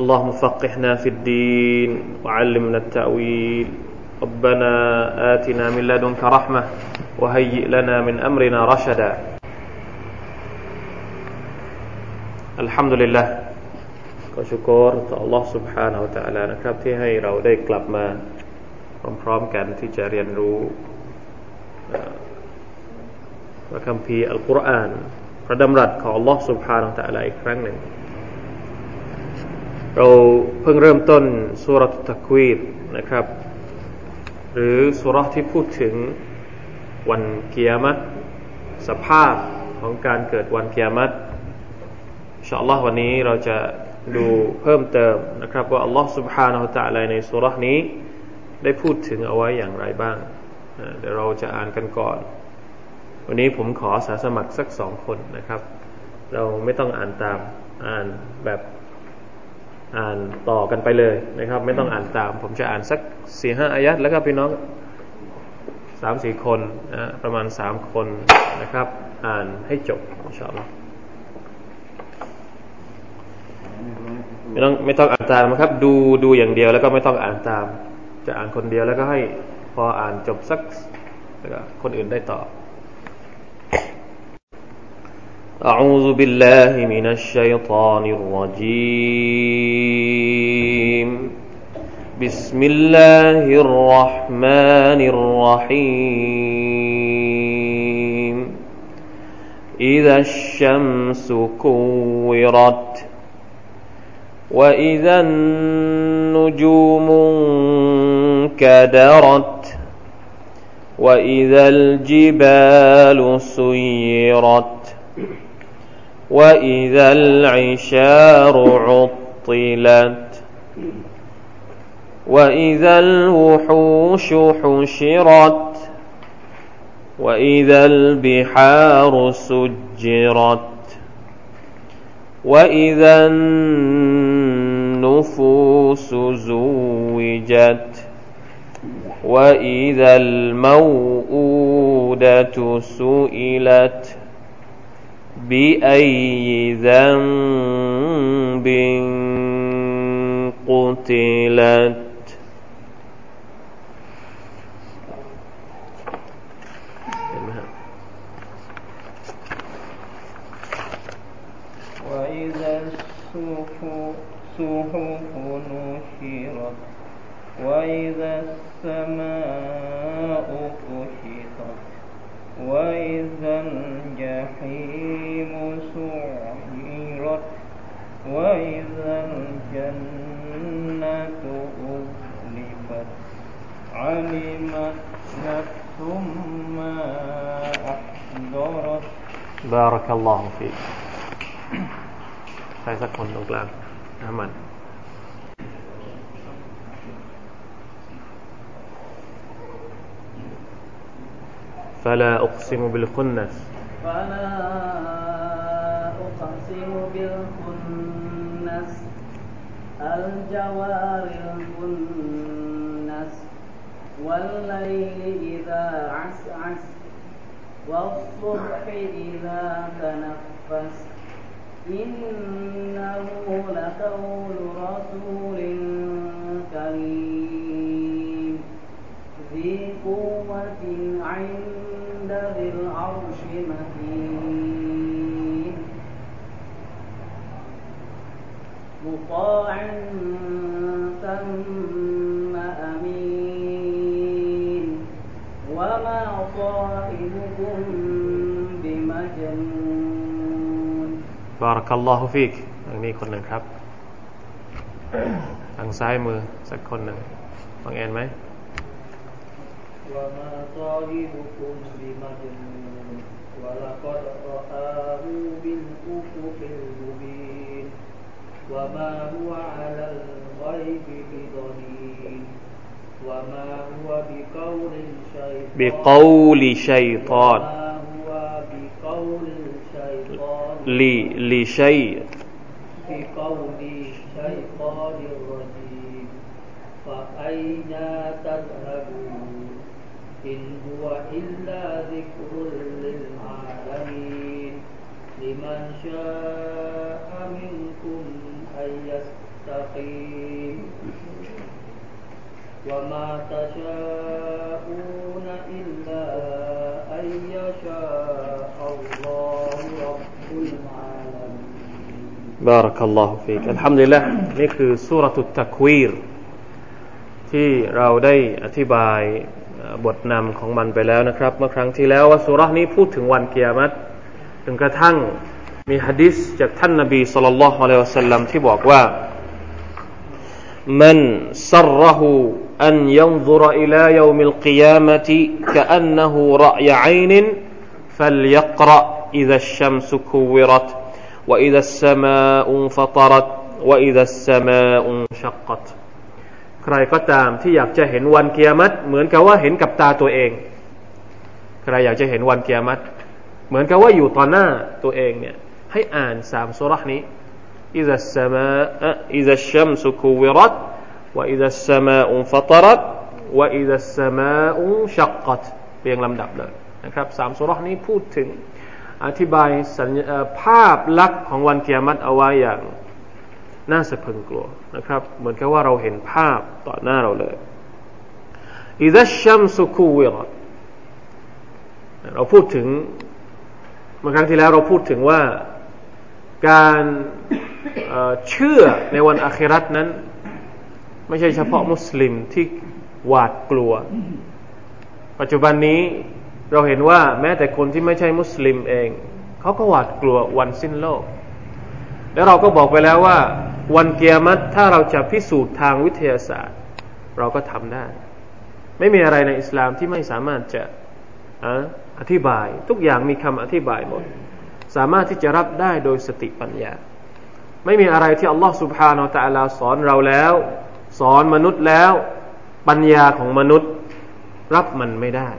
اللهم فقهنا في الدين وعلمنا التأويل ربنا آتنا من لدنك رحمة وهيئ لنا من أمرنا رشدا الحمد لله ก็ชุกรต่อ Allah سبحانه และ تعالى นะครับที่ให้เราได้กลับมาพร้อมๆกันที่จะเรียนรู้พระคัมภีร์อัลกุรอานพระดำรัสของ Allah سبحانه และ تعالى อีกครั้งหนึ่ง เราเพิ่งเริ่มต้นสุรตะควีดนะครับ หรือสุรที่พูดถึงวันเกียรติสภาพของการเกิดวันเกียรติอินชาอัลลอฮ์วันนี้เราจะดูเพิ่มเติมนะครับ ว่าอัลลอฮ์ سبحانه และ تعالى ในสุรนี้ ได้พูดถึงเอาไว้อย่างไรบ้าง เดี๋ยวเราจะอ่านกันก่อน วันนี้ผมขอสาสมัครสักสองคนนะครับ เราไม่ต้องอ่านตามอ่านแบบ อ่านต่อกันไปเลยนะครับ ไม่ต้องอ่านตาม ผมจะอ่านสักสี่ห้าอายัดแล้วก็พี่น้องสามสี่คนนะประมาณสามคนนะครับ อ่านให้จบอินชาอัลลอฮ์ไม่ต้องไม่ต้องอ่านตามนะครับ ดูดูอย่างเดียวแล้วก็ไม่ต้องอ่านตาม จะอ่านคนเดียวแล้วก็ให้พออ่านจบสักแล้วก็คนอื่นได้ต่อ أعوذ بالله من الشيطان الرجيم. بسم الله الرحمن الرحيم. إذا الشمس كورت وإذا النجوم كدرت وإذا الجبال سيرت. وإذا العشار عطلت وإذا الوحوش حشرت وإذا البحار سجرت وإذا النفوس زوجت وإذا الموءودة سئلت بأي ذنب قتلت. وإذا الصحف نشرت وإذا السماء كشطت وإذا الجحيم سعيرت وإذا الجنة أزلفت علمت نفس ما أحضرت. بارك الله فيك. جزاكم الله خيرا. أمان فلا أقسم بالخنس. فلا أقسم بالخنس. الجوار الكنس والليل إذا عسعس. والصبح إذا تنفس. إنه لقول رسول كريم. ذي قوة عند مكين مطاع ثم أمين وما صاحبكم بمجنون بارك الله فيك ทางนี้คนหนึ่งครับ ทางซ้ายมือสักคนหนึ่งฟังแอนไหม وما صاحبكم بمجنون ولقد رآه بالأفق المبين وما هو على الغيب بضنين وما هو بقول شيطان بقول شيطان. وما هو بقول شيطان لي لشيء. بقول شيطان الرجيم. فأين تذهبون؟ إن هو إلا ذكر شاء منكم أن يستقيم وما تشاءون إلا أن يشاء الله رب العالمين بارك الله فيك الحمد لله นี่คือสุรตุตักวีรที่เราได้อธิบายเอ่อบทนำของมันไปแล้วนะครับ เมื่อครั้งที่แล้วว่าสุรานี้พูดถึงวันเกียรติจนกระทั่ง มีฮะดิษจากท่านนบีสุลต่านละฮ์อะลัยฮิวะสัลลัมที่บอกว่า من سره أن ينظر إلى يوم القيامة كأنه رأي عين فليقرأ إذا الشمس كورت وإذا السماء انفطرت وإذا السماء انشقت ใครก็ตามที่อยากจะเห็นวันเกียรติเหมือนกับว่าเห็นกับตาตัวเอง ใครอยากจะเห็นวันเกียรติเหมือนกับว่าอยู่ต่อหน้าตัวเองเนี่ย ให้อ่านสามสุรษนี้อิซัสสมาอิซัสชัมสุคูวิรัตวอิซัสสมาอุฟัตรัตวอิซัสสมาอุชักกัตเรียงลำดับเลยนะครับสามซูเราะฮฺนี้พูดถึงอธิบายสัญภาพลักษณ์ของวันกิยามัตเอาไว้อย่างน่าสะพรึงกลัวนะครับ เหมือนกับว่าเราเห็นภาพต่อหน้าเราเลยอิซัชัมสุคูวิรเราพูดถึงเมื่อครั้งที่แล้วเราพูดถึงว่า การเชื่อในวันอาครัตนั้น ไม่ใช่เฉพาะมุสลิมที่หวาดกลัว ปัจจุบันนี้เราเห็นว่าแม้แต่คนที่ไม่ใช่มุสลิมเอง เขาก็หวาดกลัววันสิ้นโลก แล้วเราก็บอกไปแล้วว่า วันเกียรติถ้าเราจะพิสูจน์ทางวิทยาศาสตร์ เราก็ทำได้ ไม่มีอะไรในอิสลามที่ไม่สามารถจะอะอธิบาย ทุกอย่างมีคำอธิบายหมด สามารถที่จะรับได้โดยสติปัญญา ไม่มีอะไรที่อัลลอฮฺสุบฮานาตะลาสอนเราแล้ว สอนมนุษย์แล้ว ปัญญาของมนุษย์รับมันไม่ได้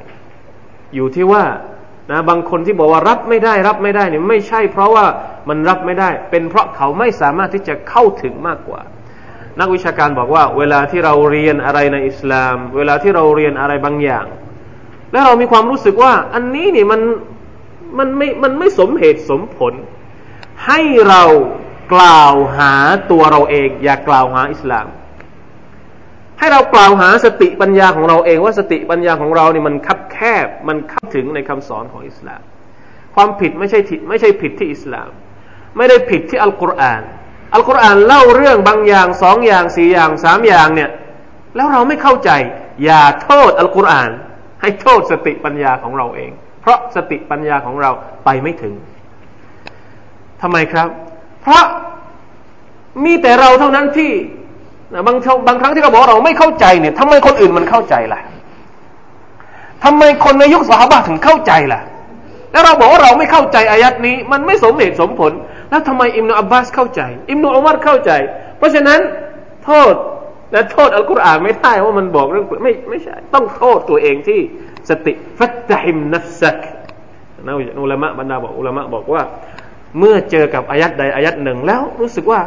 อยู่ที่ว่านะบางคนที่บอกว่ารับไม่ได้รับไม่ได้เนี่ยไม่ใช่ เพราะว่ามันรับไม่ได้ เป็นเพราะเขาไม่สามารถที่จะเข้าถึงมากกว่า นักวิชาการบอกว่า เวลาที่เราเรียนอะไรในอิสลาม เวลาที่เราเรียนอะไรบางอย่าง แล้วเรามีความรู้สึกว่า อันนี้เนี่ยมัน มันไม่มันไม่สมเหตุสมผล ให้เรากล่าวหาตัวเราเอง อย่ากล่าวหาอิสลาม ให้เรากล่าวหาสติปัญญาของเราเองว่าสติปัญญาของเราเนี่ยมันคับแคบมันเข้าถึงในคำสอนของอิสลาม ความผิดไม่ใช่ผิดไม่ใช่ผิดที่อิสลาม ไม่ได้ผิดที่อัลกุรอานอัลกุรอานเล่าเรื่องบางอย่างสองอย่างสี่อย่างสามอย่างเนี่ยแล้วเราไม่เข้าใจ อย่าโทษอัลกุรอาน ให้โทษสติปัญญาของเราเอง เพราะสติปัญญาของเราไปไม่ถึงทำไมครับ เพราะมีแต่เราเท่านั้นที่บางบางครั้งที่เราบอกเราไม่เข้าใจเนี่ยทำไมคนอื่นมันเข้าใจล่ะทำไมคนในยุคสหบาถึงเข้าใจล่ะ แล้วเราบอกว่าเราไม่เข้าใจอายัดนี้ มันไม่สมเหตุสมผล แล้วทำไมอิมนุอับบาสเข้าใจ อิมนุอุมัรเข้าใจ เพราะฉะนั้นโทษและโทษอัลกุรอานไม่ได้ว่ามันบอกเรื่องไม่ไม่ใช่ ต้องโทษตัวเองที่ สติฟัตตหิมนัฟซักนะอุลามะบรรดาบอกอุลามะบอกว่า เมื่อเจอกับอายัดใดอายัดหนึ่งแล้วรู้สึกว่า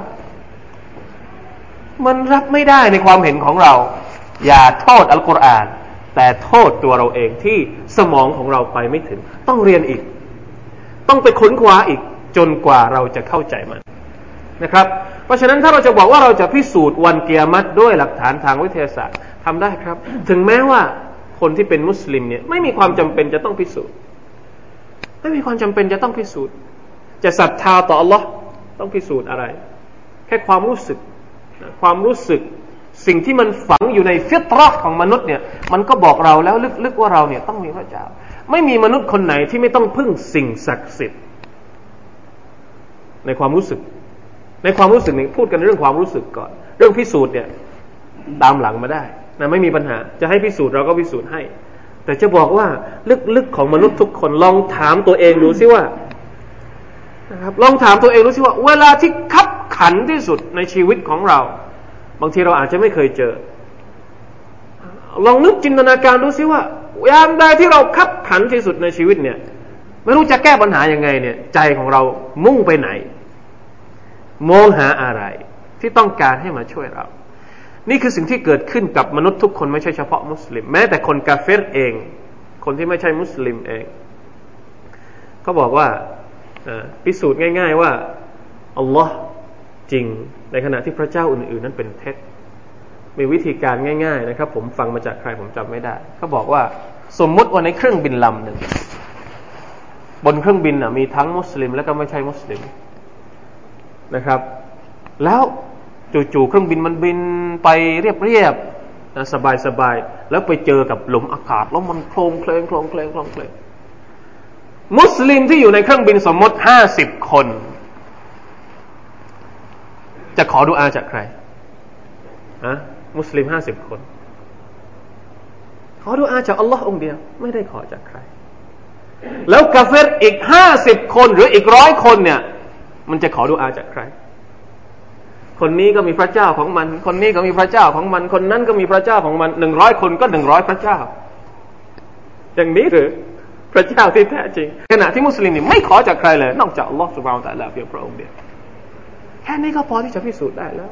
มันรับไม่ได้ในความเห็นของเรา อย่าโทษอัลกุรอาน แต่โทษตัวเราเองที่สมองของเราไปไม่ถึง ต้องเรียนอีก ต้องไปค้นคว้าอีกจนกว่าเราจะเข้าใจมันนะครับ เพราะฉะนั้นถ้าเราจะบอกว่าเราจะพิสูจน์วันเกียรติด้วยหลักฐานทางวิทยาศาสตร์ทำได้ครับ ถึงแม้ว่า คนที่เป็นมุสลิมเนี่ยไม่มีความจำเป็นจะต้องพิสูจน์ไม่มีความจำเป็นจะต้องพิสูจน์ จะศรัทธาต่อ Allah ต้องพิสูจน์อะไร แค่ความรู้สึกความรู้สึกสิ่งที่มันฝังอยู่ในฟิตรห์ของมนุษย์เนี่ย มันก็บอกเราแล้วลึกๆว่าเราเนี่ยต้องมีพระเจ้า ไม่มีมนุษย์คนไหนที่ไม่ต้องพึ่งสิ่งศักดิ์สิทธิ์ ในความรู้สึก ในความรู้สึกนี่พูดกันเรื่องความรู้สึกก่อน เรื่องพิสูจน์เนี่ย ตามหลังมาได้ นะไม่มีปัญหา จะให้พิสูจน์เราก็พิสูจน์ให้ แต่จะบอกว่าลึกๆของมนุษย์ทุกคนลองถามตัวเองดูซิว่านะครับลองถามตัวเองดูซิว่า เวลาที่คับขันที่สุดในชีวิตของเรา บางทีเราอาจจะไม่เคยเจอ ลองนึกจินตนาการดูซิว่ายามใดที่เราขับขันที่สุดในชีวิตเนี่ย ไม่รู้จะแก้ปัญหายังไงเนี่ย ใจของเรามุ่งไปไหน มองหาอะไรที่ต้องการให้มาช่วยเรา นี่คือสิ่งที่เกิดขึ้นกับมนุษย์ทุกคนไม่ใช่เฉพาะมุสลิม แม้แต่คนกาเฟรเอง คนที่ไม่ใช่มุสลิมเองเขาบอกว่าพิสูจน์ง่าย ๆว่าอัลลอฮ์จริงในขณะที่พระเจ้าอื่น ๆ นั้นเป็นเท็จมีวิธีการง่าย ๆ นะครับ ผมฟังมาจากใครผมจำไม่ได้เขาบอกว่าสมมติว่าในเครื่องบินลำหนึ่งบนเครื่องบินมีทั้งมุสลิม และก็ไม่ใช่มุสลิมนะครับ แล้ว จู่ๆเครื่องบินมันบินไปเรียบๆสบายๆแล้วไปเจอกับลมอากาศ แล้วมันโคลงเคลงโคลงเคลงโคลงเคลงมุสลิมที่อยู่ในเครื่องบินสมมติห้าสิบคน จะขอดุอาจากใครอะมุสลิมห้าสิบคน ขอดุอาจากอัลลอฮ์องเดียว ไม่ได้ขอจากใคร แล้วกาเฟรอีกห้าสิบคนหรืออีกร้อยคนเนี่ย มันจะขอดุอาจากใคร คนนี้ก็มีพระเจ้าของมัน คนนี้ก็มีพระเจ้าของมัน คนนั้นก็มีพระเจ้าของมันหนึ่งร้อยคนก็หนึ่งร้อยพระเจ้า อย่างนี้หรือพระเจ้าที่แท้จริงขณะที่มุสลิมนี่ไม่ขอจากใครเลย นอกจากอัลลอฮฺสุบานตะลาเพียงพระองค์เดียวแค่นี้ก็พอที่จะพิสูจน์ได้แล้ว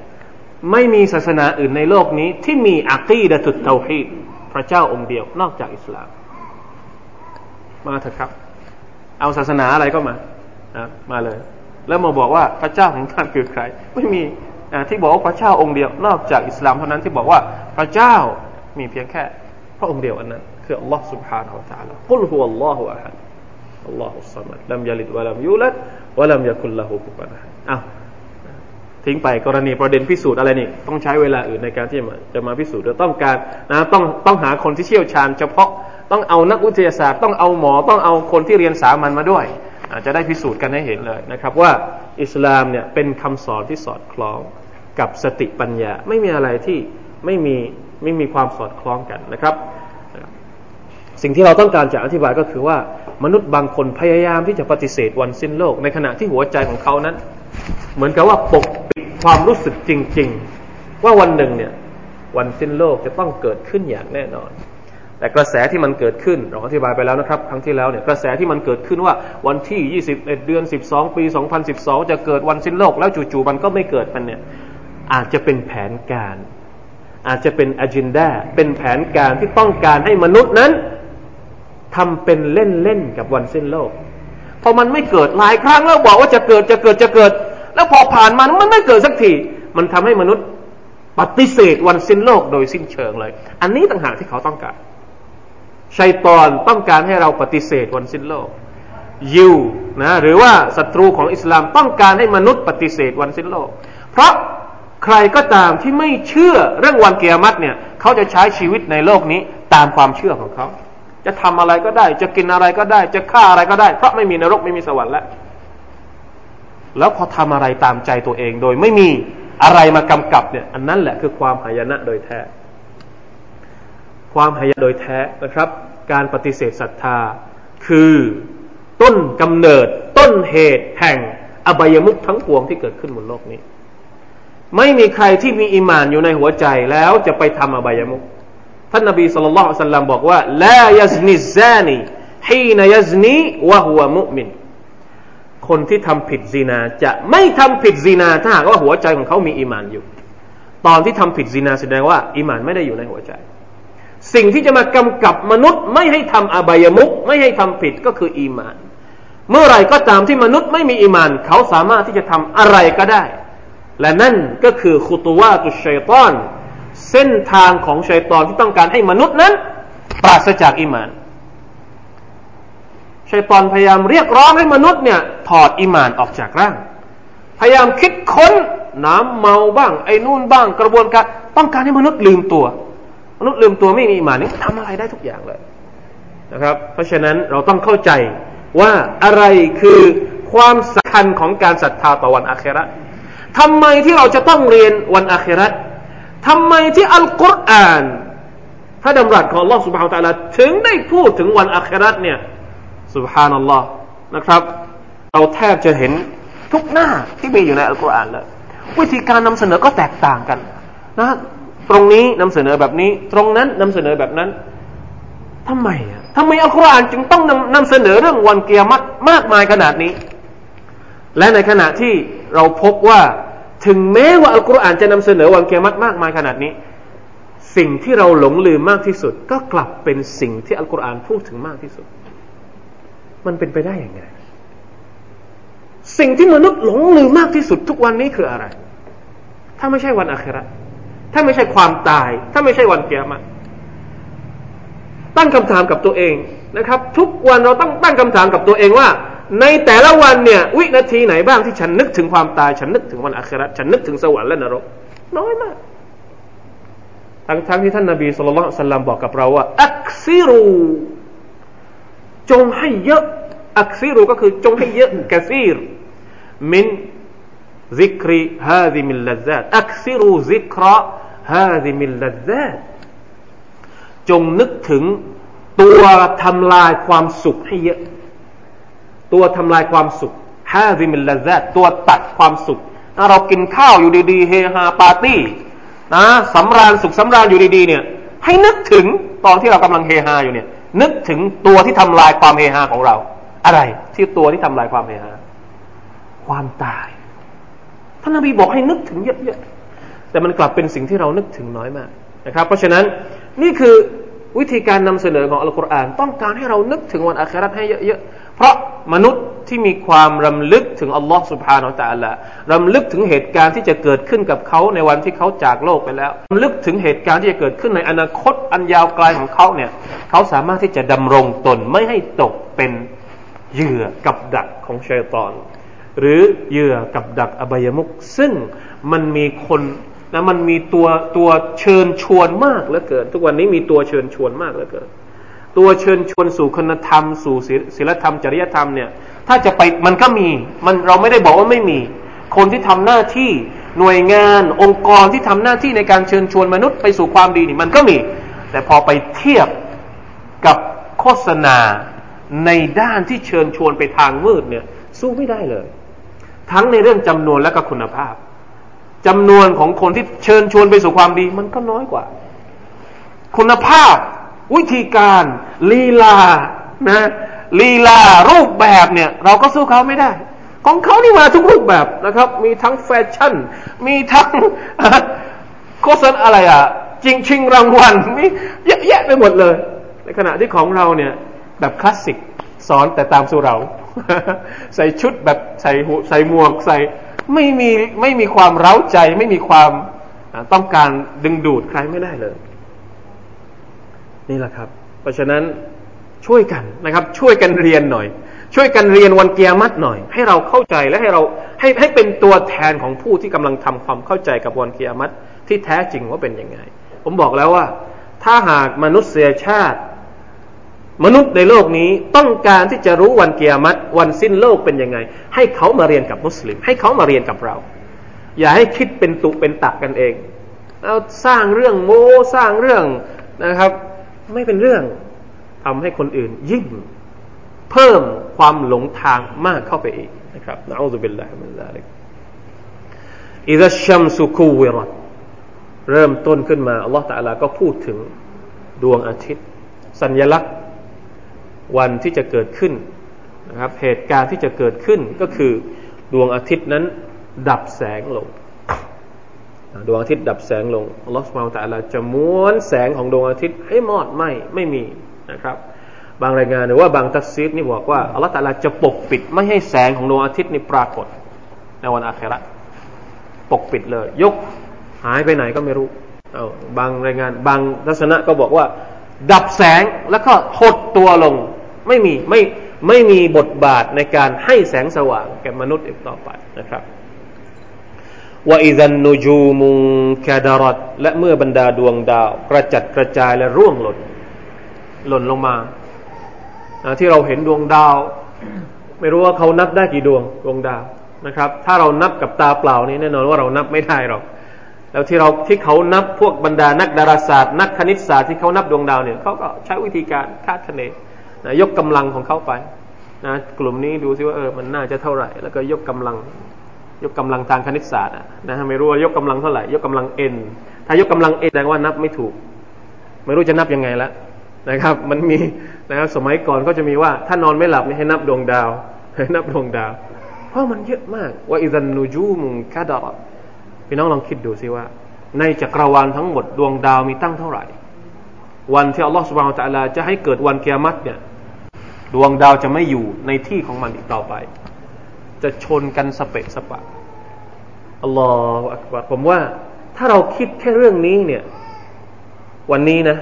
ไม่มีศาสนาอื่นในโลกนี้ ที่มีอัคีดะตุตเตาฮีดพระเจ้าองค์เดียว นอกจากอิสลาม มาเถอะครับ เอาศาสนาอะไรก็มานะมาเลย แล้วมาบอกว่าพระเจ้าของท่านคือใคร ไม่มี ที่บอกว่าพระเจ้าองค์เดียว นอกจากอิสลามเท่านั้นที่บอกว่าพระเจ้ามีเพียงแค่ พระองค์เดียวอันนั้นคือ Allah سبحانه และ تعالى قل هو الله أحد الله الصمد لم يلد ولم يولد ولم يكن له كفوا أحد อ้าวทิ้งไปกรณีประเด็นพิสูจน์อะไรนี่ต้องใช้เวลาอื่นในการที่จะมาพิสูจน์เราต้องการนะต้องต้องหาคนที่เชี่ยวชาญ เฉพาะต้องเอานักวิทยาศาสตร์ ต้องเอาหมอต้องเอาคนที่เรียนสามัญมาด้วยจะได้พิสูจน์กันให้เห็นเลยนะครับ ว่าอิสลามเนี่ยเป็นคำสอนที่สอดคล้อง กับสติปัญญา ไม่มีอะไรที่ไม่มีไม่มีความสอดคล้องกันนะครับ สิ่งที่เราต้องการจะอธิบายก็คือว่ามนุษย์บางคนพยายามที่จะปฏิเสธวันสิ้นโลก ในขณะที่หัวใจของเขานั้น เหมือนกับว่าปกปิดความรู้สึกจริง ๆ ว่าวันหนึ่งเนี่ยวันสิ้นโลกจะต้องเกิดขึ้นอย่างแน่นอน แต่กระแสที่มันเกิดขึ้นเราอธิบายไปแล้วนะครับ ครั้งที่แล้วเนี่ยกระแสที่มันเกิดขึ้นว่าวันที่ 21 เดือน 12 ปี 2012 จะเกิดวันสิ้นโลก แล้วจู่ๆมันก็ไม่เกิดมันเนี่ย อาจจะเป็นแผนการ อาจจะเป็นอ g e n d a เป็นแผนการที่ต้องการให้มนุษย์นั้นทำเป็นเล่นๆกับวันสิ้นโลกพอมันไม่เกิดหลายครั้งแล้วบอกว่าจะเกิดจะเกิดจะเกิด แล้วพอผ่านมามันไม่เกิดสักทีมันทำให้มนุษย์ปฏิเสธวันสิ้นโลกโดยสิ้นเชิงเลย อันนี้ต่างหากที่เขาต้องการชัยตอนต้องการให้เราปฏิเสธวันสิ้นโลก ยิวนะหรือว่าศัตรูของอิสลามต้องการให้มนุษย์ปฏิเสธวันสิ้นโลก เพราะ ใครก็ตามที่ไม่เชื่อเรื่องวันเกียรติเนี่ยเขาจะใช้ชีวิตในโลกนี้ตามความเชื่อของเขาจะทำอะไรก็ได้ จะกินอะไรก็ได้ จะฆ่าอะไรก็ได้ เพราะไม่มีนรกไม่มีสวรรค์แล้ว แล้วพอทำอะไรตามใจตัวเองโดยไม่มีอะไรมากำกับเนี่ย อันนั้นแหละคือความหายนะโดยแท้ ความหายนะโดยแท้นะครับ การปฏิเสธศรัทธา คือต้นกำเนิดต้นเหตุแห่งอบายมุขทั้งปวงที่เกิดขึ้นบนโลกนี้ ไม่มีใครที่มีอิมานอยู่ในหัวใจแล้วจะไปทำอบายมุขท่านนบีสุลต่านสัลลัมบอกว่าลายัซนิซานีحين يزني وهو مؤمن คนที่ทำผิดซีนาจะไม่ทำผิดซีนาถ้าหากว่าหัวใจของเขามีอีมานอยู่ ตอนที่ทำผิดซีนาแสดงว่าอีมานไม่ได้อยู่ในหัวใจ สิ่งที่จะมากำกับมนุษย์ไม่ให้ทำอบายมุกไม่ให้ทำผิดก็คืออีมาน เมื่อไรก็ตามที่มนุษย์ไม่มีอีมาน เขาสามารถที่จะทำอะไรก็ได้ และนั่นก็คือخطوات الشيطان เส้นทางของชัยตอนที่ต้องการให้มนุษย์นั้น ปราศจากอิมานชัยตอนพยายามเรียกร้องให้มนุษย์เนี่ยถอดอิมานออกจากร่าง พยายามคิดค้นน้ำเมาบ้าง ไอ้นู่นบ้างกระบวนการต้องการให้มนุษย์ลืมตัว มนุษย์ลืมตัวไม่มีอิมานนี่ทำอะไรได้ทุกอย่างเลยนะครับ เพราะฉะนั้นเราต้องเข้าใจว่าอะไรคือความสำคัญของการศรัทธาต่อวันอาครา ทำไมที่เราจะต้องเรียนวันอาคราทำไมที่อัลกุรอานพระดำรัสของ Allah سبحانه และ تعالى ถึงได้พูดถึงวันอัคราเนี่ย سبحان الله นะครับ เราแทบจะเห็นทุกหน้าที่มีอยู่ในอัลกุรอานเลย วิธีการนำเสนอก็แตกต่างกันนะตรงนี้นำเสนอแบบนี้ ตรงนั้นนำเสนอแบบนั้น ทำไมอ่ะทำไมอัลกุรอานจึงต้องนำนำเสนอเรื่องวันเกียรติมากมายขนาดนี้ และในขณะที่ เราพบว่าถึงแม้ว่าอัลกุรอานจะนำเสนอวันเกียรติมากมายขนาดนี้ สิ่งที่เราหลงลืมมากที่สุด ก็กลับเป็นสิ่งที่อัลกุรอานพูดถึงมากที่สุด มันเป็นไปได้อย่างไง สิ่งที่มนุษย์หลงลืมมากที่สุด ทุกวันนี้คืออะไร ถ้าไม่ใช่วันอาคราถ้าไม่ใช่ความตาย ถ้าไม่ใช่วันเกียรติตั้งคำถามกับตัวเองนะครับ ทุกวันเราต้องตั้งคำถามกับตัวเองว่า ในแต่ละวันเนี่ยวินาทีไหนบ้างที่ฉันนึกถึงความตาย ฉันนึกถึงวันอาคิเราะฮฺฉันนึกถึงสวรรค์และนรก น้อยมาก ทั้งทั้งที่ท่านนาบีศ็อลลัลลอฮฺบอกกับเราว่า أكثروا จงให้เยอะ أكثروا ก็คือจงให้เยอะكثير من ذكر هاذم اللذات أكثروا ذكر هاذم اللذات จงนึกถึงตัวทำลายความสุขให้เยอะ ตัวทำลายความสุขฮาซิมิลลาซตตัวตัดความสุขเรากินข้าวอยู่ดีๆเฮฮาปาร์ตี้นะสำราญสุขสำราญอยู่ดีๆเนี่ยให้นึกถึงตอนที่เรากำลังเฮฮาอยู่เนี่ย นึกถึงตัวที่ทำลายความเฮฮาของเรา อะไรที่ตัวที่ทำลายความเฮฮาความตายท่านนบีบอกให้นึกถึงเยอะๆแต่มันกลับเป็นสิ่งที่เรานึกถึงน้อยมากนะครับ เพราะฉะนั้นนี่คือวิธีการนำเสนอของอัลกุรอานต้องการให้เรานึกถึงวันอาคราให้เยอะๆ เพราะมนุษย์ที่มีความรำลึกถึงอัลลอฮ์สุบฮานาอัลลอฮ์รำลึกถึงเหตุการณ์ที่จะเกิดขึ้นกับเขาในวันที่เขาจากโลกไปแล้วรำลึกถึงเหตุการณ์ที่จะเกิดขึ้นในอนาคตอันยาวไกลของเขาเนี่ยเขาสามารถที่จะดำรงตนไม่ให้ตกเป็นเหยื่อกับดักของชัยตอน หรือเหยื่อกับดักอบายมุกซึ่งมันมีคนนะมันมีตัวตัวเชิญชวนมากเหลือเกิน ทุกวันนี้มีตัวเชิญชวนมากเหลือเกิน ตัวเชิญชวนสู่คุณธรรม สู่ศีลธรรมจริยธรรมเนี่ย ถ้าจะไปมันก็มี มันเราไม่ได้บอกว่าไม่มี คนที่ทำหน้าที่หน่วยงานองค์กรที่ทำหน้าที่ในการเชิญชวนมนุษย์ไปสู่ความดีนี่มันก็มี แต่พอไปเทียบกับโฆษณาในด้านที่เชิญชวนไปทางมืดเนี่ย สู้ไม่ได้เลย ทั้งในเรื่องจำนวนและก็คุณภาพจำนวนของคนที่เชิญชวนไปสู่ความดี มันก็น้อยกว่า คุณภาพ วิธีการลีลานะลีลารูปแบบเนี่ย เราก็สู้เขาไม่ได้ ของเขานี่มาทุกรูปแบบนะครับ มีทั้งแฟชั่น มีทั้งโฆษณาอะไรอะจริงชิงรางวัลมีเยอะแยะไปหมดเลย ในขณะที่ของเราเนี่ยแบบคลาสสิกสอนแต่ตามสู่เรา ใส่ชุดแบบใส่หูใส่หมวกใส่ไม่มีไม่มีความเร้าใจ ไม่มีความต้องการดึงดูดใครไม่ได้เลย นี่แหละครับ เพราะฉะนั้นช่วยกันนะครับ ช่วยกันเรียนหน่อย ช่วยกันเรียนวันเกียรมัดหน่อย ให้เราเข้าใจและให้เราให้ให้เป็นตัวแทนของผู้ที่กำลังทำความเข้าใจกับวันเกียรมัดที่แท้จริงว่าเป็นยังไง ผมบอกแล้วว่า ถ้าหากมนุษยชาติ มนุษย์ในโลกนี้ต้องการที่จะรู้วันเกียรติวันสิ้นโลกเป็นยังไง ให้เขามาเรียนกับมุสลิม ให้เขามาเรียนกับเรา อย่าให้คิดเป็นตุเป็นตักกันเองเอาสร้างเรื่องโม้สร้างเรื่องนะครับ ไม่เป็นเรื่องทำให้คนอื่นยิ่งเพิ่มความหลงทางมากเข้าไปอีกนะครับนะอูซุบิลลาฮิมินซาลิกอิดะชัมสุคูวิรัตเริ่มต้นขึ้นมาอัลลอฮฺตะลาก็พูดถึงดวงอาทิตย์ สัญลักษณ์วันที่จะเกิดขึ้นนะครับเหตุการณ์ที่จะเกิดขึ้นก็คือดวงอาทิตย์นั้นดับแสงลง ดวงอาทิตย์ดับแสงลงอัลลอฮฺสุบฮานตะลาจะม้วนแสงของดวงอาทิตย์ให้มอดไหมไม่มีนะครับ บางรายงานหรือว่าบางทัศซีดนี่บอกว่าอัลลอฮฺตะลาจะปกปิดไม่ให้แสงของดวงอาทิตย์นี่ปรากฏ ในวันอาคราปกปิดเลย ยกหายไปไหนก็ไม่รู้เอาบางรายงาน บางทัศนะก็บอกว่า ดับแสงแล้วก็หดตัวลง ไม่มีไม่ไม่มีบทบาทในการให้แสงสว่างแก่มนุษย์อีกต่อไปนะครับ ว่าอิซันนูจูมุงแคดารอดและเมื่อบรรดาดวงดาว กระจัดกระจายและร่วงหล่น หล่นลงมาที่เราเห็นดวงดาว ไม่รู้ว่าเขานับได้กี่ดวงดวงดาวนะครับ ถ้าเรานับกับตาเปล่านี่แน่นอนว่าเรานับไม่ได้หรอกแล้วที่เราที่เขานับพวกบรรดานักดาราศาสตร์ นักคณิตศาสตร์ที่เขานับดวงดาวเนี่ยเขาก็ใช้วิธีการคาดคะเนนะยกกำลังของเขาไปนะกลุ่มนี้ดูซิว่าเออมันน่าจะเท่าไหร่ แล้วก็ยกกำลัง ยกกำลังทางคณิตศาสตร์นะไม่รู้ว่ายกกำลังเท่าไหร่ยกกำลัง n ถ้ายกกำลัง n แสดงว่านับไม่ถูก ไม่รู้จะนับยังไงละนะครับ มันมีนะครับสมัยก่อนก็จะมีว่าถ้านอนไม่หลับให้นับดวงดาวให้นับดวงดาว เพราะมันเยอะมากว่าอิซันนูจูมุงคาดารพี่น้องลองคิดดูสิว่า ในจักรวาลทั้งหมดดวงดาวมีตั้งเท่าไหร่ วันที่อัลลอฮฺสุบฮานตะลาจะให้เกิดวันเกียรติเนี่ยดวงดาวจะไม่อยู่ในที่ของมันอีกต่อไป จะชนกันสเปะสปะอัลลอฮฺอักบารผมว่า ถ้าเราคิดแค่เรื่องนี้เนี่ย วันนี้นะ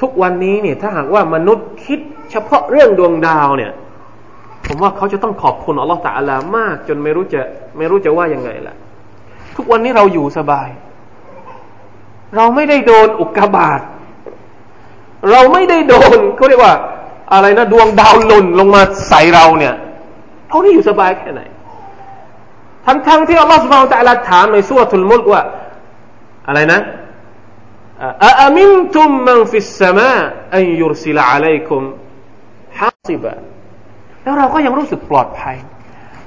ทุกวันนี้เนี่ย ถ้าหากว่ามนุษย์คิดเฉพาะเรื่องดวงดาวเนี่ย ผมว่าเขาจะต้องขอบคุณอัลลอฮฺตะอัลามาก จนไม่รู้จะไม่รู้จะว่ายังไงละทุกวันนี้เราอยู่สบาย เราไม่ได้โดนอุกกาบาตเราไม่ได้โดนเขาเรียกว่า อะไรนะ ดวงดาวหล่นลงมาใส่เราเนี่ย เราได้อยู่สบายแค่ไหน ทั้งๆทที่อัลลอฮฺสุบฮานตะลาถามในสุรทูลมุลกว่า อะไรนะอามินทุมมันฟิสสมาอันยุรสิลอะลัยคุมฮาซิบะแล้วเราก็ยังรู้สึกปลอดภัย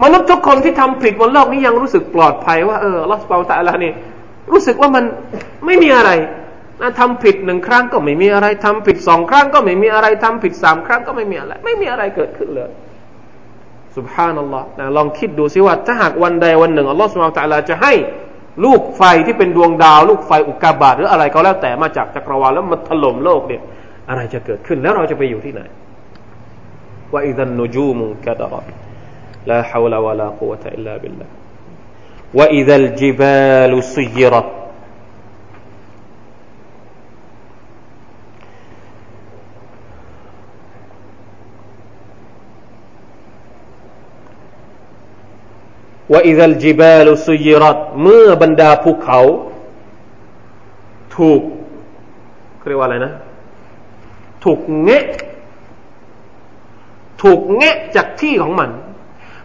มนุษย์ทุกคนที่ทำผิดบนโลกนี้ยังรู้สึกปลอดภัยว่าเอออัลลอฮฺสุบฮาตะลานี่รู้สึกว่ามันไม่มีอะไรนะทำผิดหนึ่งครั้งก็ไม่มีอะไรทำผิดสองครั้งก็ไม่มีอะไรทำผิดสามครั้งก็ไม่มีอะไร ไม่มีอะไรเกิดขึ้นเลย สุบฮานัลลอฮ์นะลองคิดดูสิว่าถ้าหากวันใดวันหนึ่งอัลลอฮ์สุบฮานตะลาจะให้ลูกไฟที่เป็นดวงดาว ลูกไฟอุกกาบาตหรืออะไรก็แล้วแต่มาจากจักรวาลแล้วมาถล่มโลกเนี่ย อะไรจะเกิดขึ้นแล้วเราจะไปอยู่ที่ไหนว่าอิดันนูจูมุกะดารลาฮาวลาวะลากุวะตะอิลลาบิลลาว่าอิดัลจิบาลุซุยรัต ว่าอิซัลจิบาลุซุยรัตเมื่อบรรดาภูเขา ถูกเรียกว่าอะไรนะ ถูกเงะถูกเงะจากที่ของมัน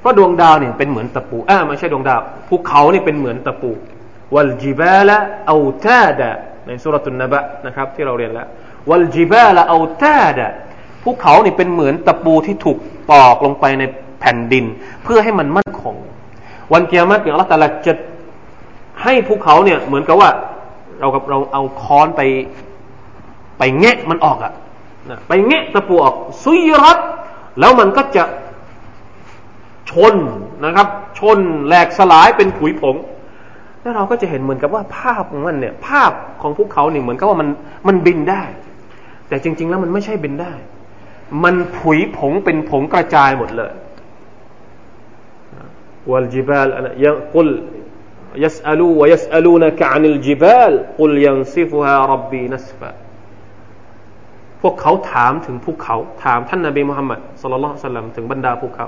เพราะดวงดาวเนี่ยเป็นเหมือนตะปูอ่าไม่ใช่ดวงดาวภูเขาเนี่ยเป็นเหมือนตะปูวัลจิบาละเอาตาดะในสุรตุนนบะนะครับ ที่เราเรียนแล้ววัลจิบาละเอาตาดะภูเขาเนี่ยเป็นเหมือนตะปูที่ถูกตอกลงไปในแผ่นดิน เพื่อให้มันมั่นคง วันเกียรติเนี่ยอัลลอฮฺตาลาจะให้ภูเขาเนี่ย เหมือนกับว่า เรากับเราเอาค้อนไป ไปแงะมันออกอะนะไปแงะตะปูออกซุยรัตแล้วมันก็จะชนนะครับ ชนแหลกสลายเป็นผุยผง แล้วเราก็จะเห็นเหมือนกับว่าภาพของมันเนี่ย ภาพของภูเขาเนี่ยเหมือนกับว่ามันมันบินได้ แต่จริง ๆ แล้วมันไม่ใช่บินได้ มันผุยผงเป็นผงกระจายหมดเลย والجبال قل يسألوا ويسألونك عن الجبال قل ينسفها ربي نسفا พวกเขาถามถึงภูเขาถามท่านนาบีมุฮัมมัดสุลลัลสัลลัมถึงบรรดาภูเขา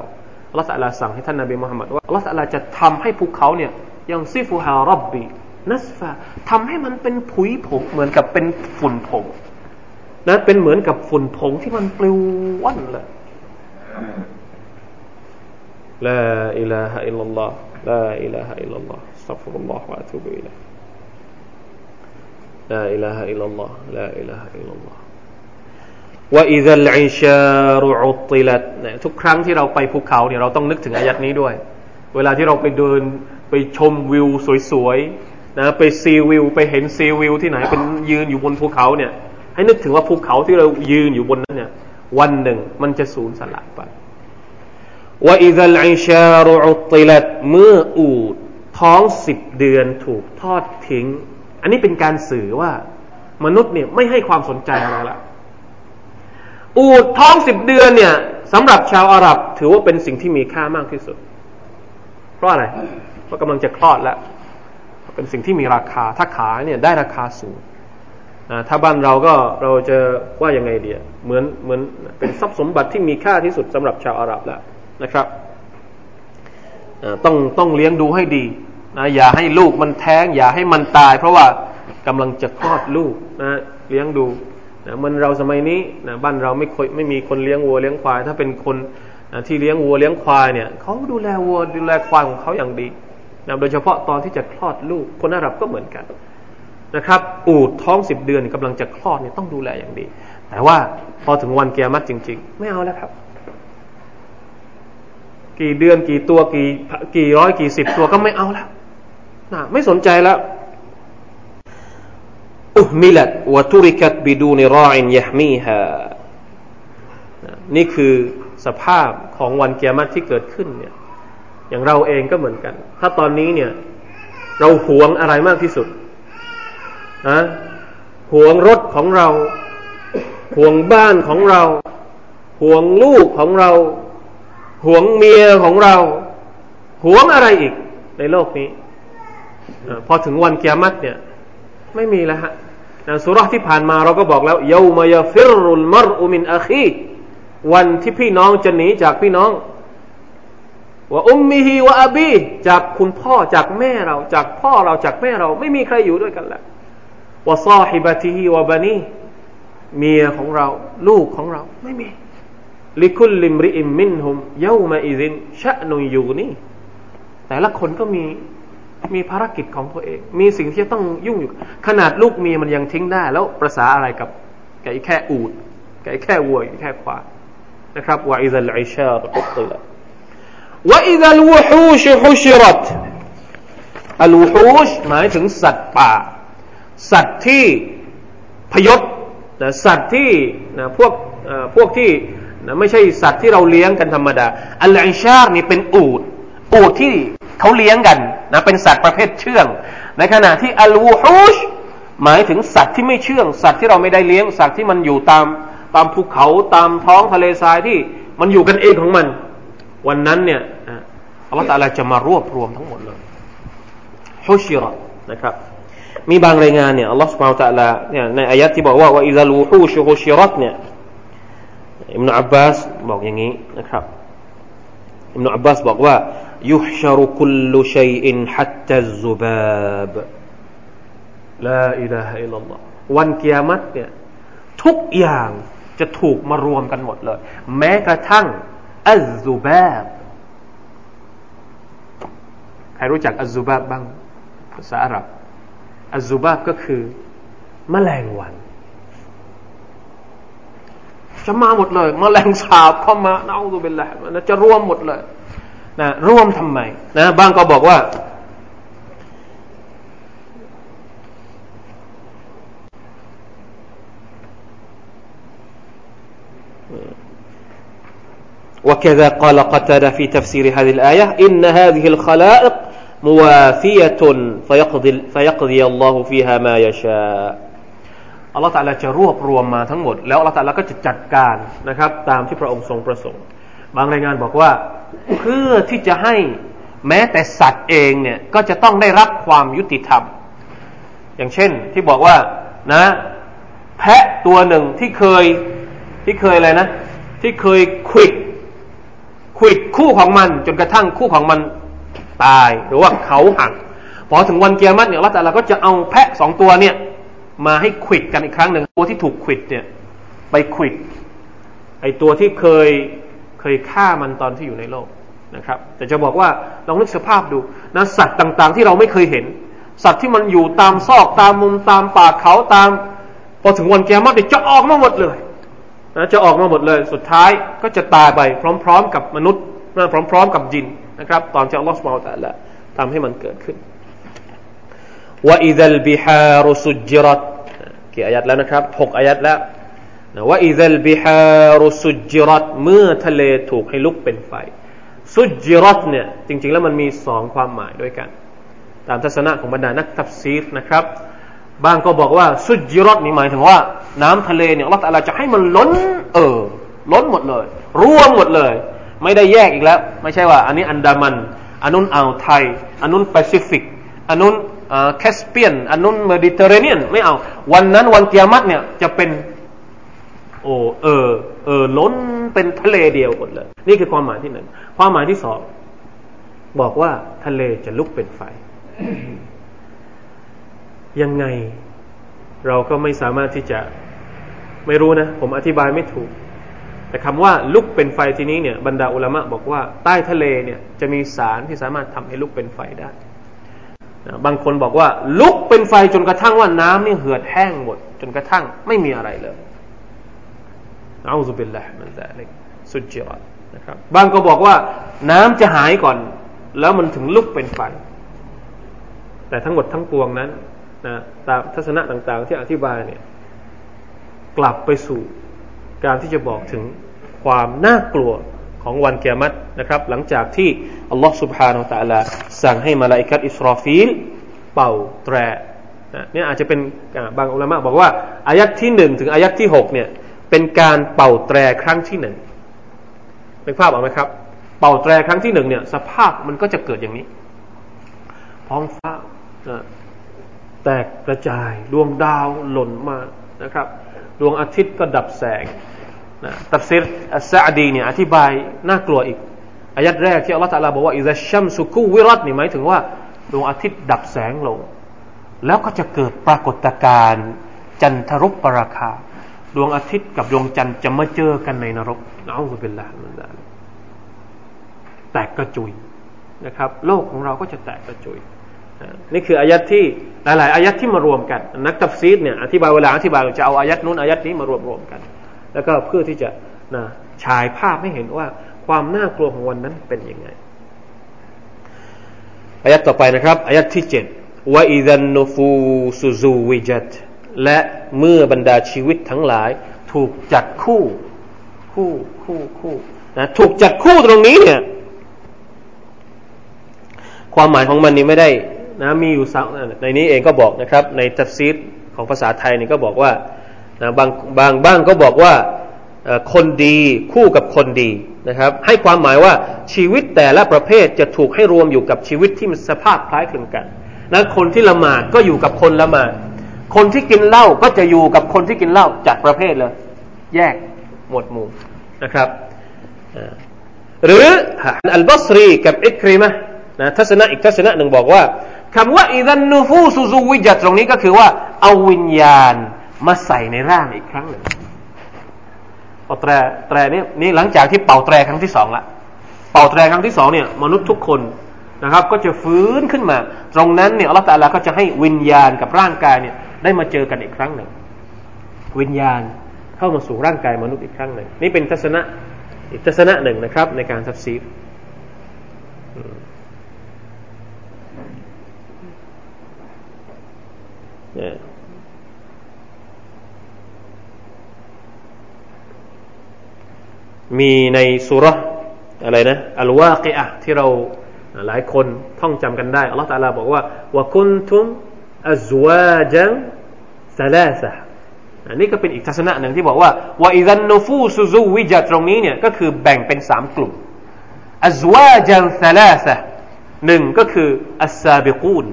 อัลลอฮฺสัลลาสั่งให้ท่านนาบีมุฮัมมัดว่าอัลลอฮฺสัลลาจะทำให้ภูเขาเนี่ยยังซิฟูฮารับบีนัสฟาทำให้มันเป็นผุยผงเหมือนกับเป็นฝุ่นผงนะเป็นเหมือนกับฝุ่นผงที่มันปลิวว่อนเลย لا إله إلا الله لا إله إلا الله استغفر الله وأتوب إليه لا إله إلا الله لا إله إلا الله وإذا العشار عطلت ทุกครั้งที่เราไปภูเขาเนี่ยเราต้องนึกถึงอายัดนี้ด้วย เวลาที่เราไปเดินไปชมวิวสวยๆนะไปซีวิวไปเห็นซีวิวที่ไหนเป็นยืนอยู่บนภูเขาเนี่ย ให้นึกถึงว่าภูเขาที่เรายืนอยู่บนนั้นเนี่ย วันหนึ่งมันจะสูญสลายไป ว่าอิซัลอิชารุอุติลัดเมื่ออูดท้องสิบเดือนถูกทอดทิ้ง อันนี้เป็นการสื่อว่ามนุษย์เนี่ยไม่ให้ความสนใจอะไรละอูดท้องสิบเดือนเนี่ยสำหรับชาวอาหรับ ถือว่าเป็นสิ่งที่มีค่ามากที่สุด เพราะอะไรเพราะกำลังจะคลอดแล้ว เป็นสิ่งที่มีราคาถ้าขายเนี่ยได้ราคาสูงถ้าบ้านเราก็เราจะว่ายังไงเดียเหมือนเหมือนเป็นทรัพย์สมบัติที่มีค่าที่สุดสำหรับชาวอาหรับแล้ว นะครับต้องต้องเลี้ยงดูให้ดีนะอย่าให้ลูกมันแท้ง อย่าให้มันตาย เพราะว่ากำลังจะคลอดลูกนะเลี้ยงดูนะมันเราสมัยนี้นะบ้านเราไม่คยไม่มีคนเลี้ยงวัวเลี้ยงควาย ถ้าเป็นคนนะที่เลี้ยงวัวเลี้ยงควายเนี่ยเขาดูแลวัวดูแลควายของเขาอย่างดีนะโดยเฉพาะตอนที่จะคลอดลูก คนอาหรับก็เหมือนกันนะครับ อูดท้องสิบเดือนกำลังจะคลอดเนี่ยต้องดูแลอย่างดี แต่ว่าพอถึงวันเกียรติจริง ๆ ไม่เอาแล้วครับ กี่เดือนกี่ตัวกี่กี่ร้อยกี่สิบตัวก็ไม่เอาแล้วนะไม่สนใจแล้วอุมิลัดวทุริกัตบิดูนิราอินยะมีฮานี่คือสภาพของวันเกียรติที่เกิดขึ้นเนี่ย อย่างเราเองก็เหมือนกัน ถ้าตอนนี้เนี่ย เราหวงอะไรมากที่สุดนะหวงรถของเรา ห่วงบ้านของเรา ห่วงลูกของเรา ห่วงเมียของเราห่วงอะไรอีกในโลกนี้อพอถึงวันเกียรติเนี่ย ไม่มีแล้วฮะในสุรที่ผ่านมาเราก็บอกแล้วยามายฟิรุลมรอุมินอาคีวันที่พี่น้องจะหนีจากพี่น้องว่าอุมมิฮีวะอบีจากคุณพ่อจากแม่เรา จากพ่อเราจากแม่เรา ไม่มีใครอยู่ด้วยกันแล้วว่าซาฮิบะติฮีวะบานีเมียของเรา ลูกของเรา ไม่มี لكل امرئ منهم يومئذ شأن يغنيه แต่ละคนก็มีมีภารกิจของตัวเอง มีสิ่งที่ต้องยุ่งอยู่ ขนาดลูกเมียมันยังทิ้งได้ แล้วประสาอะไรกับอีกะแค่อูฐกะแค่วัวแค่ควายนะครับوإذا العشار عطلت وإذا الوحوش حشرت الوحوش หมายถึงสัตว์ป่า สัตว์ที่พยศนะสัตว์ที่นะพวกพวกที่ นะไม่ใช่สัตว์ที่เราเลี้ยงกันธรรมดา อัลอิชาร์นี่เป็นอูดอูดที่เขาเลี้ยงกันนะเป็นสัตว์ประเภทเชื่อง ในขณะที่อัลวูฮูชหมายถึงสัตว์ที่ไม่เชื่อง สัตว์ที่เราไม่ได้เลี้ยงสัตว์ที่มันอยู่ตามตามภูเขาตามท้องทะเลทรายที่มันอยู่กันเองของมัน วันนั้นเนี่ยอัลลอฮฺตาลาจะมารวบรวมทั้งหมดเลยحشر นะครับมีบางรายงานเนี่ยอัลลอฮฺสุบฮานะฮูวะตะอาลาเนี่ยในอายะที่บอกว่า وإذا الوحوش حشرت เนี่ย อิบนุอับบาสบอกอย่างนี้นะครับอิมนุอับบาสบอกว่ายุชรุคุลชัยอินฮัตตัซุบาบลาอิลาฮะอิลลัลลอฮวันกิยามัตเนี่ยทุกอย่างจะถูกมารวมกันหมดเลย แม้กระทั่งالذبابใครรู้จักอัลซุบาบบ้างภาษาอาหรับอัซูบาบก็คือมแมลงวัน จะมาหมดเลยมแมลงสาบเข้ามาเอาตัวเป็นแหละจะรวมหมดเลยนะรวมทำไมนะบางก็บอกว่า وكذا قال قتادة في تفسير هذه الآية إن هذه الخلائق موافية فيقضي فيقضي الله فيها ما يشاء อัลลอฮฺตาลาจะรวบรวมมาทั้งหมด แล้วอัลลอฮฺตาลาก็จะจัดการนะครับ ตามที่พระองค์ทรงประสงค์ บางรายงานบอกว่าเพื่อที่จะให้แม้แต่สัตว์เองเนี่ยก็จะต้องได้รับความยุติธรรม อย่างเช่นที่บอกว่านะ แพะตัวหนึ่งที่เคยที่เคยอะไรนะ ที่เคยขิดขิดคู่ของมัน จนกระทั่งคู่ของมันตายหรือว่าเขาหักพอถึงวันเกียรติเนี่ยละแต่เราก็จะเอาแพะสองตัวเนี่ย มาให้ขิดกันอีกครั้งหนึ่งตัวที่ถูกขิดเนี่ยไปขิดไอตัวที่เคยเคยฆ่ามันตอนที่อยู่ในโลกนะครับ แต่จะบอกว่าลองนึกสภาพดูนะสัตว์ต่างๆ ที่เราไม่เคยเห็น สัตว์ที่มันอยู่ตามซอกตามมุมตามป่าเขาตามพอถึงวันแกมัดจะออกมาหมดเลยนะจะออกมาหมดเลย สุดท้ายก็จะตายไปพร้อม ๆ กับมนุษย์พร้อม ๆ กับจินนะครับ ตอนที่อัลลอฮฺสุบไบร์ตะละทำให้มันเกิดขึ้น ว่าอิดัลบิฮารุสุจิรัตกี่อายัดแล้วนะครับหกอายัดแล้วว่าอิดัลบิฮารุสุจิรัตเมื่อทะเลถูกให้ลุกเป็นไฟ سجرت เนี่ยจริง ๆ แล้วมันมีสองความหมายด้วยกัน ตามทัศนะของบรรดานักตัฟซีรนะครับบางก็บอกว่าسجرت นี่หมายถึงว่า น้ำทะเลเนี่ยอัลลอฮฺจะให้มันล้น เออ ล้นหมดเลย รวมหมดเลย ไม่ได้แยกอีกแล้ว ไม่ใช่ว่า อันนี้อันดามัน อันนู้นอ่าวไทย อันนู้นแปซิฟิก อันนู้น แคสเปียนอันนู้นเมดิเตอร์เรเนียนไม่เอา วันนั้นวันกิยามัตเนี่ยจะเป็น โอ้เออ เออ ล้นเป็นทะเลเดียวหมดเลย นี่คือความหมายที่หนึ่งความหมายที่สองบอกว่าทะเลจะลุกเป็นไฟ ยังไง เราก็ไม่สามารถที่จะไม่รู้นะ ผมอธิบายไม่ถูก แต่คำว่าลุกเป็นไฟที่นี้เนี่ยบรรดาอุลามะบอกว่าใต้ทะเลเนี่ยจะมีสารที่สามารถทำให้ลุกเป็นไฟได้ บางคนบอกว่า ลุกเป็นไฟจนกระทั่งว่าน้ำนี่เหือดแห้งหมด จนกระทั่งไม่มีอะไรเลยเอาซุบิลละมันจะเล็กสุดจิรนะครับบางก็บอกว่าน้ำจะหายก่อน แล้วมันถึงลุกเป็นไฟแต่ทั้งหมดทั้งปวงนั้นนะตามทัศนะต่างๆ ที่อธิบายเนี่ย กลับไปสู่การที่จะบอกถึงความน่ากลัว ของวันเกียรตินะครับ หลังจากที่อัลลอฮฺ سبحانه และ تعالى สั่งให้มาลาอิกัดอิสราฟีลเป่าแตรเนี่ยอาจจะเป็นบางอุลามะบอกว่าอายัดที่หนึ่งถึงอายัดที่หกเนี่ยเป็นการเป่าแตรครั้งที่หนึ่งเป็นภาพออกไหมครับ เป่าแตรครั้งที่หนึ่งเนี่ยสภาพมันก็จะเกิดอย่างนี้ท้องฟ้าแตกกระจายดวงดาวหล่นมานะครับ ดวงอาทิตย์ก็ดับแสง นะตัฟซีรอัสซาดีเนี่ยอธิบายน่ากลัวอีกอายัดแรกที่อัลลอฮฺตะลาบอกว่าإذا الشمس كورتนี่หมายถึงว่าดวงอาทิตย์ดับแสงลง แล้วก็จะเกิดปรากฏการณ์จันทรุปราคา ดวงอาทิตย์กับดวงจันทร์จะมาเจอกันในนรกนะอัลลอฮฺเป็นละมันได้แตกกระจุยนะครับ โลกของเราก็จะแตกกระจุยนี่คืออายัดที่หลาย ๆ อายัดที่มารวมกัน นักตัฟซีรเนี่ยอธิบายเวลาอธิบายจะเอาอายัดนู้นอายัดนี้มารวมรวมกัน แล้วก็เพื่อที่จะนะฉายภาพให้เห็นว่าความน่ากลัวของวันนั้นเป็นยังไงอายัดต่อไปนะครับอายัดที่เจ็ดوإذا النفوس زوجتและเมื่อบรรดาชีวิตทั้งหลาย ถูกจัดคู่คู่คู่คู่นะถูกจัดคู่ตรงนี้เนี่ย ความหมายของมันนี่ไม่ได้นะมีอยู่ในนี้เองก็บอกนะครับ ในตัฟซีรของภาษาไทยนี่ก็บอกว่า นะบางบางบ้างก็บอกว่าคนดีคู่กับคนดีนะครับ ให้ความหมายว่าชีวิตแต่ละประเภทจะถูกให้รวมอยู่กับชีวิตที่มีสภาพคล้ายคลึงกันนะคนที่ละหมาดก็อยู่กับคนละหมาดคนที่กินเหล้าก็จะอยู่กับคนที่กินเหล้าจัดประเภทเลย แยกหมวดหมู่นะครับหรืออัลบัสรีกับอิคริมะนะทัศนะอีกทัศนะหนึ่งบอกว่าคำว่าอิดันนูฟูซูซูวิจัตตรงนี้ก็คือว่าเอาวิญญาณ มาใส่ในร่างอีกครั้งหนึ่งเป่าแตรแตรนี่นี่หลังจากที่เป่าแตรครั้งที่สองละเป่าแตรครั้งที่สองเนี่ยมนุษย์ทุกคนนะครับ ก็จะฟื้นขึ้นมา ตรงนั้นเนี่ยอัลลอฮฺตาลาก็จะให้วิญญาณกับร่างกายเนี่ย ได้มาเจอกันอีกครั้งหนึ่ง วิญญาณเข้ามาสู่ร่างกายมนุษย์อีกครั้งหนึ่งนี่เป็นทัศนะอีกทัศนะหนึ่งนะครับ ในการทัฟซีร มีในสุรอะไรนะอัลวากิอะที่เราหลายคนท่องจำกันได้อัลลอฮฺตาลาบอกว่าว่าคุณทุมอัจวาจังซาลาซะอันนี้ก็เป็นอีกทัศนะหนึ่งที่บอกว่าว่าอิดันนูฟูซูซูวิจัตรงนี้เนี่ยก็คือแบ่งเป็นสามกลุ่มอัจวาจังซาลาซะหนึ่งก็คืออัสซาบิกูน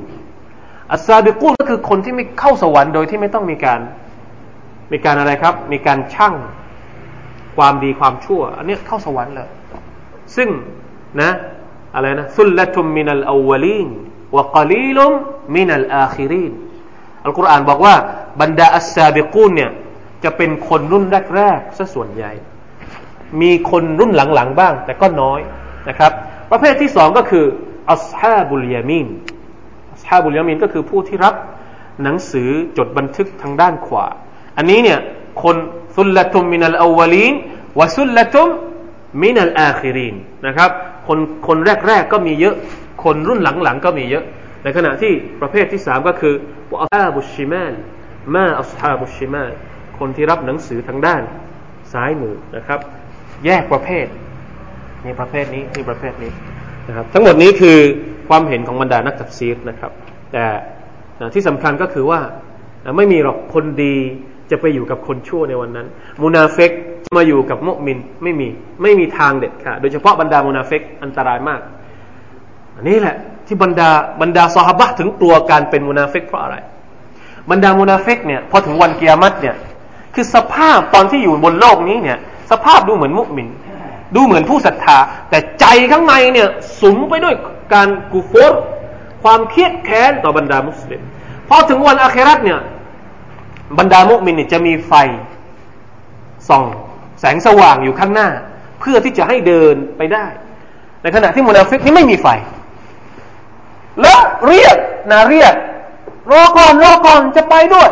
อัสซาบิกูนก็คือคนที่ไม่เข้าสวรรค์โดยที่ไม่ต้องมีการ มีการอะไรครับ มีการชั่ง ความดีความชั่ว อันนี้เข้าสวรรค์เลย ซึ่งนะอะไรนะثلة من الأولين وقليل من الآخرينอัลกุรอานบอกว่าบรรดาอัสซาบิกูนเนี่ยจะเป็นคนรุ่นแรกๆซะส่วนใหญ่ มีคนรุ่นหลังๆบ้าง แต่ก็น้อยนะครับ ประเภทที่สองก็คือأصحاب اليمينอัสฮาบุลยามีนก็คือผู้ที่รับหนังสือจดบันทึกทางด้านขวา อันนี้เนี่ยคน สุลละตุมมินัลอวลีนวะสุลละตุมมินัลอาคิรินนะครับคนคนแรกๆก็มีเยอะ คนรุ่นหลังๆก็มีเยอะ ในขณะที่ประเภทที่สามก็คืออัลฮาบุชิมานมาอัลฮาบุชิมานคนที่รับหนังสือทางด้านซ้ายมือนะครับ แยกประเภทนี่ประเภทนี้นี่ประเภทนี้นะครับ ทั้งหมดนี้คือความเห็นของบรรดานักตัฟซีรนะครับ แต่ที่สำคัญก็คือว่าไม่มีหรอกคนดี จะไปอยู่กับคนชั่วในวันนั้นมุนาฟิกมาอยู่กับมุมินไม่มีไม่มีทางเด็ดขาดโดยเฉพาะบรรดามุนาฟิกอันตรายมาก อันนี้แหละที่บรรดาบรรดาซอฮาบะถึงกลัวการเป็นมุนาฟิกเพราะอะไร บรรดามุนาฟิกเนี่ยพอถึงวันกิยามัตเนี่ยคือสภาพตอนที่อยู่บนโลกนี้เนี่ย สภาพดูเหมือนมุมิน ดูเหมือนผู้ศรัทธา แต่ใจข้างในเนี่ยสุมไปด้วยการกูฟรความเครียดแค้นต่อบรรดามุสลิมพอถึงวันอาคราตเนี่ย บรรดามุมินจะมีไฟส่องแสงสว่างอยู่ข้างหน้า เพื่อที่จะให้เดินไปได้ ในขณะที่มุนาฟิกนี่ไม่มีไฟ แล้วเรียกนาเรียกรอก่อนรอก่อนจะไปด้วย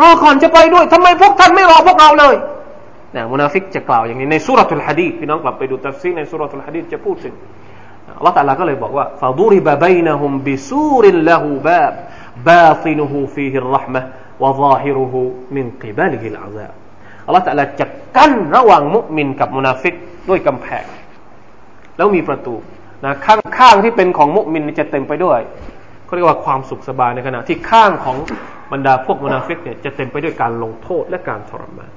รอก่อนจะไปด้วยทำไมพวกท่านไม่รอพวกเราเลยนะมุนาฟิกจะกล่าวอย่างนี้ในسورة الحديد พี่น้องกลับไปดูตัฟซีรใน سورة الحديد จะพูดถึงอัลลอฮฺตาลาก็เลยบอกว่าفضرب بينهم بسور له باب باطنه وظاهره من قبله العذابอัลลอฮฺตาลาจะกั้นระหว่างมุมินกับมุนาฟิกด้วยกำแพง แล้วมีประตูนะข้างข้างที่เป็นของมุมินจะเต็มไปด้วยเขาเรียกว่าความสุขสบายในขณะที่ข้างของบรรดาพวกมุนาฟิกเนี่ยจะเต็มไปด้วยการลงโทษและการทรมาน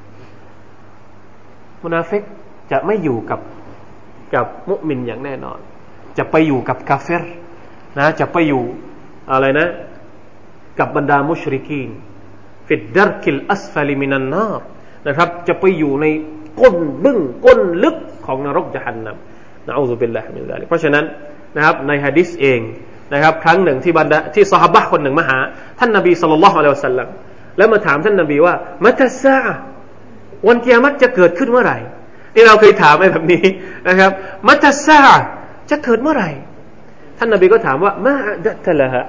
มุนาฟิกจะไม่อยู่กับกับมุมินอย่างแน่นอน จะไปอยู่กับกาเฟรนะจะไปอยู่อะไรนะ กับบรรดาمشركين في الدرك الأسفل من النارนะครับ จะไปอยู่ในก้นบึ้งก้นลึกของนรกญะฮันนัมنعوذ بالله من ذلكเพราะฉะนั้นนะครับในฮะดิษเองนะครับ ครั้งหนึ่งที่บรรดาที่ซอฮาบะคนหนึ่งมาหา ท่านนบีصلى الله عليه وسلمแล้วมาถามท่านนบีว่าمتى الساعة วันกิยามัตจะเกิดขึ้นเมื่อไหร่นี่เราเคยถามไปแบบนี้นะครับ متى الساعة จะเกิดเมื่อไหร่ ท่านนบีก็ถามว่าما أعددت لها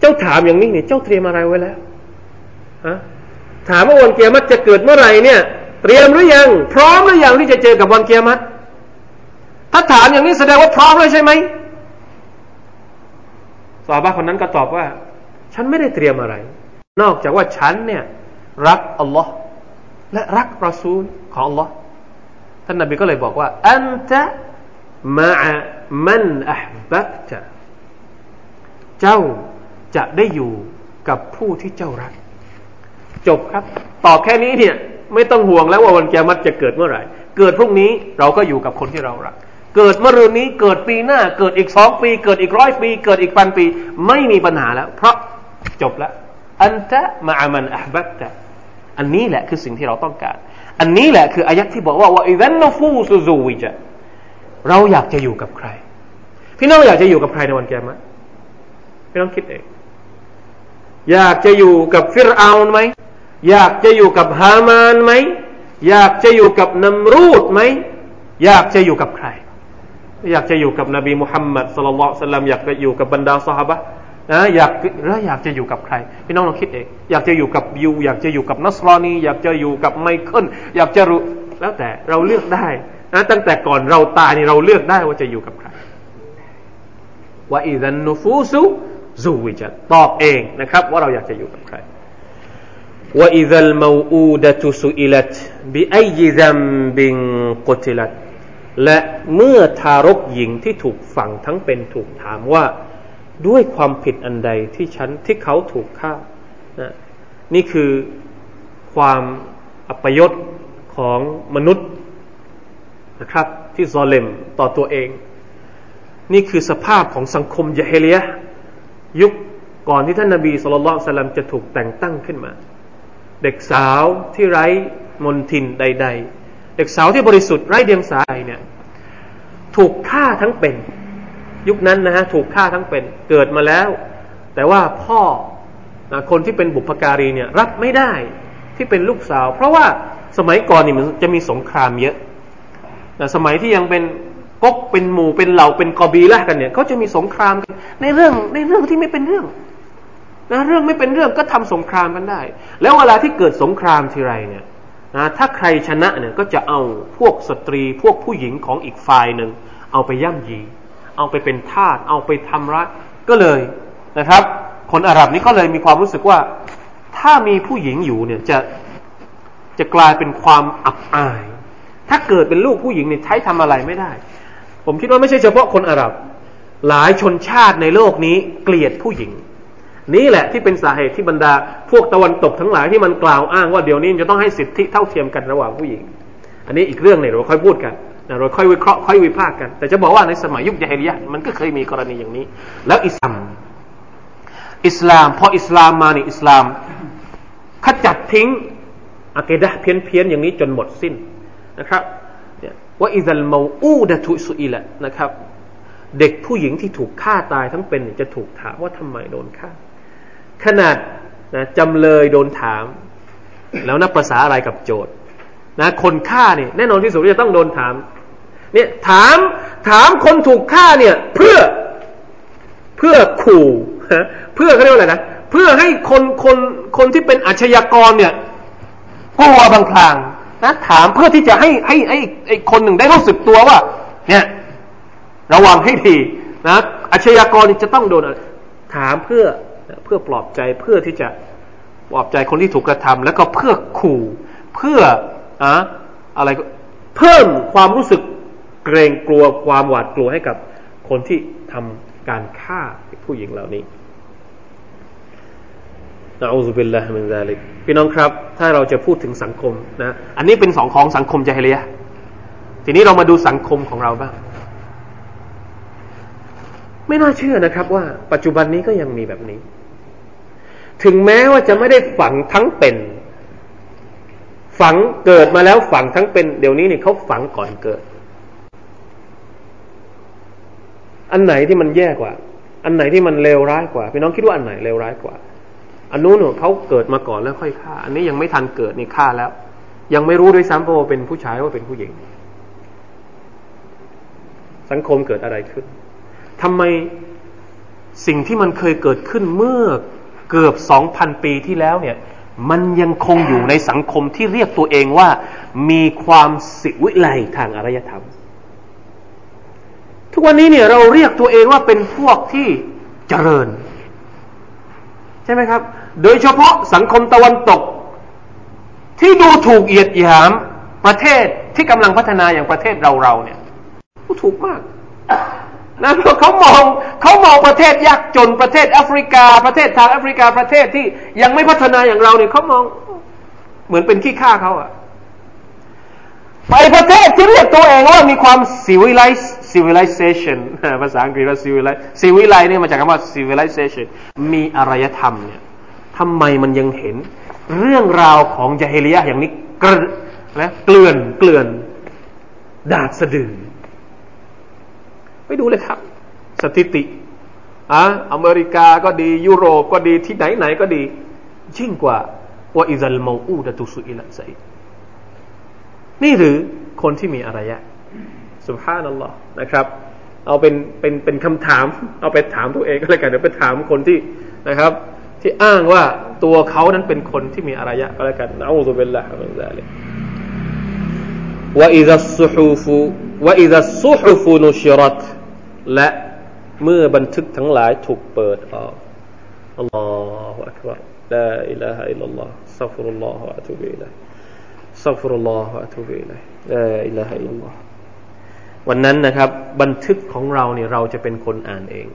เจ้าถามอย่างนี้นี่เจ้าเตรียมอะไรไว้แล้ว ถามว่าวันเกียรติจะเกิดเมื่อไหร่เนี่ย เตรียมหรือยัง พร้อมหรือยังที่จะเจอกับวันเกียรติถ้าถามอย่างนี้แสดงว่าพร้อมเลยใช่ไหมสาบ้าคนนั้นก็ตอบว่า ฉันไม่ได้เตรียมอะไร นอกจากว่าฉันเนี่ย รักอัลลอฮ์และรักรอซูลของอัลลอฮ์ท่านนบีก็เลยบอกว่าอันตะมามันอัพบักตะเจ้าจะได้อยู่กับผู้ที่เจ้ารัก จบครับ ตอบแค่นี้เนี่ย ไม่ต้องห่วงแล้วว่าวันแกมัดจะเกิดเมื่อไหร่ เกิดพรุ่งนี้เราก็อยู่กับคนที่เรารัก เกิดเมื่อรืนนี้เกิดปีหน้า เกิดอีกสองปี เกิดอีกร้อยปี เกิดอีกพันปี ไม่มีปัญหาแล้ว เพราะจบแล้วอันตะมามันอับัตะอันนี้แหละคือสิ่งที่เราต้องการ อันนี้แหละคืออายักที่บอกว่าว่าอิดันนฟูซูซูวิจะเราอยากจะอยู่กับใคร พี่น้องอยากจะอยู่กับใครในวันแกมะพี่น้องคิดเองอยากจะอยู่กับฟิรเอาไหม อยากจะอยู่กับฮามานไหมอยากจะอยู่กับนัมรูดไหมอยากจะอยู่กับใคร อยากจะอยู่กับนบีมุฮัมมัดสุลลัลสลัมอยากจะอยู่กับบรรดาสหบะนะอยากหรืออยากจะอยู่กับใครพี่น้องลองคิดเองอยากจะอยู่กับยูอยากจะอยู่กับนัสรอนีอยากจะอยู่กับไมเคิลอยากจะรู้แล้วแต่เราเลือกได้นะตั้งแต่ก่อนเราตายนี่เราเลือกได้ว่าจะอยู่กับใครว่าอิดันนูฟูซุซูวิจัตตอบเองนะครับ ว่าเราอยากจะอยู่กับใคร ว่าอิดัลมูอูดะตุสุอิลัตบิอัยซัมบิงกุติลัตและเมื่อทารกหญิงที่ถูกฝังทั้งเป็นถูกถามว่า ด้วยความผิดอันใดที่ฉันที่เขาถูกฆ่านะนี่คือความอัปยศของมนุษย์นะครับ ที่ซอเลมต่อตัวเอง นี่คือสภาพของสังคมยะเฮเลียยุคก่อนที่ท่านนาบีสุลต่านจะถูกแต่งตั้งขึ้นมา เด็กสาวที่ไร้มนทินใด ๆ เด็กสาวที่บริสุทธิ์ไร้เดียงสาเนี่ยถูกฆ่าทั้งเป็น ยุคนั้นนะฮะถูกฆ่าทั้งเป็น เกิดมาแล้ว แต่ว่าพ่อคนที่เป็นบุพการีเนี่ยรับไม่ได้ที่เป็นลูกสาว เพราะว่าสมัยก่อนนี่มันจะมีสงครามเยอะแต่สมัยที่ยังเป็นก๊กเป็นหมู่เป็นเหล่าเป็นกอบีละกันเนี่ยเขาจะมีสงครามกันในเรื่องในเรื่องที่ไม่เป็นเรื่อง นะเรื่องไม่เป็นเรื่องก็ทำสงครามกันได้ แล้วเวลาที่เกิดสงครามทีไรเนี่ยนะถ้าใครชนะเนี่ยก็จะเอาพวกสตรีพวกผู้หญิงของอีกฝ่ายหนึ่งเอาไปย่ำยี เอาไปเป็นทาสเอาไปทำร้ายก็เลยนะครับ คนอาหรับนี้ก็เลยมีความรู้สึกว่า ถ้ามีผู้หญิงอยู่เนี่ยจะจะกลายเป็นความอับอาย ถ้าเกิดเป็นลูกผู้หญิงเนี่ยใช้ทำอะไรไม่ได้ ผมคิดว่าไม่ใช่เฉพาะคนอาหรับ หลายชนชาติในโลกนี้เกลียดผู้หญิง นี่แหละที่เป็นสาเหตุที่บรรดา พวกตะวันตกทั้งหลายที่มันกล่าวอ้างว่าเดี๋ยวนี้จะต้องให้สิทธิเท่าเทียมกันระหว่างผู้หญิง อันนี้อีกเรื่องหนึ่งเราค่อยพูดกันเราค่อยวิเคราะห์ค่อยวิพากษ์กัน แต่จะบอกว่าในสมัยยุคยาฮิลยะมันก็เคยมีกรณีอย่างนี้ แล้วอิสลาม อิสลามพออิสลามมานี่อิสลามขจัดทิ้งอะเกดะเพี้ยนเพียนอย่างนี้จนหมดสิ้นนะครับว่าอิซัลมาอูดะทุสุอิละนะครับ เด็กผู้หญิงที่ถูกฆ่าตายทั้งเป็นจะถูกถามว่าทำไมโดนฆ่า ขนาดนะจำเลยโดนถาม แล้วนับภาษาอะไรกับโจทย์นะคนฆ่าเนี่ยแน่นอนที่สุดจะต้องโดนถามเนี่ยถามถามคนถูกฆ่าเนี่ย เพื่อเพื่อขู่เพื่อเขาเรียกว่าอะไรนะเพื่อให้คนคนคนที่เป็นอาชญากรเนี่ยกลัวบางครางนะถามเพื่อที่จะให้ให้ให้ไอ้คนหนึ่งได้รู้สึกตัวว่า เนี่ย ระวังให้ดีนะอาชญากรจะต้องโดนถามเพื่อ เพื่อปลอบใจเพื่อที่จะปลอบใจคนที่ถูกกระทำแล้วก็เพื่อขู่เพื่ออะอะไรเพิ่มความรู้สึกเกรงกลัวความหวาดกลัวให้กับคนที่ทำการฆ่าผู้หญิงเหล่านี้نعوذ بالله من ذلكพี่น้องครับ ถ้าเราจะพูดถึงสังคมนะอันนี้เป็นสองของสังคมจาฮิเลียทีนี้เรามาดูสังคมของเราบ้าง ไม่น่าเชื่อนะครับว่าปัจจุบันนี้ก็ยังมีแบบนี้ ถึงแม้ว่าจะไม่ได้ฝังทั้งเป็น ฝังเกิดมาแล้วฝังทั้งเป็น เดี๋ยวนี้นี่เขาฝังก่อนเกิด อันไหนที่มันแย่กว่า อันไหนที่มันเลวร้ายกว่าพี่น้องคิดว่าอันไหนเลวร้ายกว่า อันนู้นเขาเกิดมาก่อนแล้วค่อยฆ่า อันนี้ยังไม่ทันเกิดนี่ฆ่าแล้ว ยังไม่รู้ด้วยซ้ำว่าเป็นผู้ชายว่าเป็นผู้หญิง สังคมเกิดอะไรขึ้นทำไมสิ่งที่มันเคยเกิดขึ้นเมื่อ เกือบสองพันปีที่แล้วเนี่ยมันยังคงอยู่ในสังคมที่เรียกตัวเองว่า มีความสิวิไลทางอารยธรรม ทุกวันนี้เนี่ยเราเรียกตัวเองว่าเป็นพวกที่เจริญ ใช่ไหมครับ โดยเฉพาะสังคมตะวันตก ที่ดูถูกเหยียดหยามประเทศที่กำลังพัฒนาอย่างประเทศเราเราเนี่ยถูกมาก นะเพราะเขามองเขามองประเทศยากจนประเทศแอฟริกา ประเทศทางแอฟริกาประเทศที่ยังไม่พัฒนาอย่างเราเนี่ยเขามองเหมือนเป็นขี้ข้าเขาอะไปประเทศที่เรียกตัวเองว่ามีความ civilized civilization ภาษาอังกฤษว่า civilized civilized นี่มาจากคำว่า civilization มีอารยธรรมเนี่ยทำไมมันยังเห็น เรื่องราวของยาเฮลียะอย่างนี้กระนะเกลื่อนเกลื่อนดาดสะดือ ไปดูเลยครับ สถิติอะอเมริกาก็ดียุโรปก็ดีที่ไหนไหนก็ดียิ่งกว่าว่าอิซัลมาอูดะตุสุอิละไซนี่หรือคนที่มีอารยะสุภานัลลอฮ์นะครับ เอาเป็นเป็นเป็นคำถาม เอาไปถามตัวเองก็แล้วกันเดี๋ยวไปถามคนที่นะครับ ที่อ้างว่าตัวเขานั้นเป็นคนที่มีอารยะก็แล้วกันنعوذ بالله من ذلك وإذا الصحف وإذا الصحف نشرت และเมื่อบันทึกทั้งหลายถูกเปิดออกالله أكبر لا إله إلا الله أستغفر الله وأتوب إليه أستغفر الله وأتوب إليه لا إله إلا اللهวันนั้นนะครับ บันทึกของเราเนี่ยเราจะเป็นคนอ่านเอง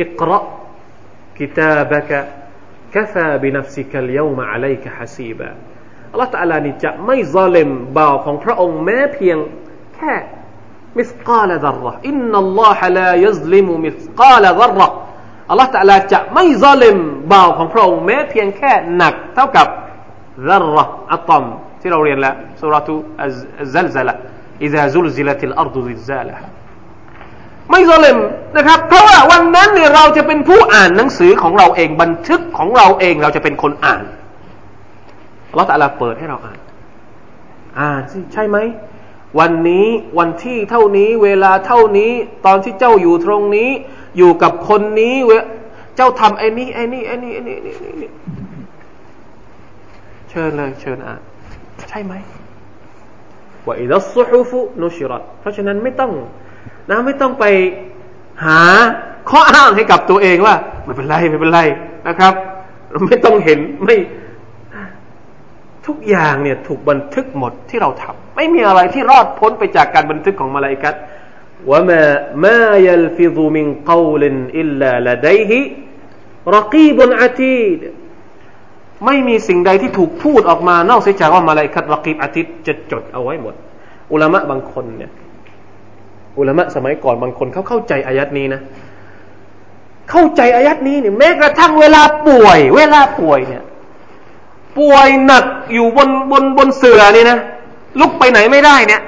اقرأ كتابك كفى بنفسك اليوم عليك حسيباอัลลอฮฺตะลานี่จะไม่ซาลิมบ่าวของพระองค์แม้เพียงแค่ มิสกาลดรระอินนัลลอฮะลายัซลิมุมิสกาลดรระอัลลอฮฺตะลาจะไม่ซาเลมบ่าวของพระองค์แม้เพียงแค่หนักเท่ากับดรระอะตอมที่เราเรียนแล้วสุรทูอัลซัลซละ إذا زلزلت الأرض زلزالها ไม่ซอเลมนะครับ เพราะว่าวันนั้นเนี่ยเราจะเป็นผู้อ่านหนังสือของเราเองบันทึกของเราเองเราจะเป็นคนอ่านเราแต่ละเปิดให้เราอ่าน อ่านสิใช่ไหม วันนี้วันที่เท่านี้เวลาเท่านี้ ตอนที่เจ้าอยู่ตรงนี้ อยู่กับคนนี้เวเจ้าทำไอ้นี้ไอ้นี้ไอ้นี้ไอ้นี้นี่เชิญเลย เชิญอ่านใช่ไหมว่าอิดัสซุฮุฟุนุชิรัตเพราะฉะนั้นไม่ต้องนะไม่ต้องไปหาข้ออ้างให้กับตัวเองว่าไม่เป็นไรไม่เป็นไรนะครับ ไม่ต้องเห็นไม่ ทุกอย่างเนี่ยถูกบันทึกหมดที่เราทำไม่มีอะไรที่รอดพ้นไปจากการบันทึกของมาลาอิกัดว่ามามายัลฟิซุมินกาวลินอิลลาลดัยฮิรกีบุนอาตีดไม่มีสิ่งใดที่ถูกพูดออกมานอกเสียจากว่ามาลาอิกัดรกีบอาทิตย์จะจดเอาไว้หมด อุลามะบางคนเนี่ยอุลามะสมัยก่อนบางคนเขาเข้าใจอายัดนี้นะ เข้าใจอายัดนี้เนี่ยแม้กระทั่งเวลาป่วย เวลาป่วยเนี่ย ป่วยหนักอยู่บนบนบนเสื่อนี่นะลุกไปไหนไม่ได้เนี่ย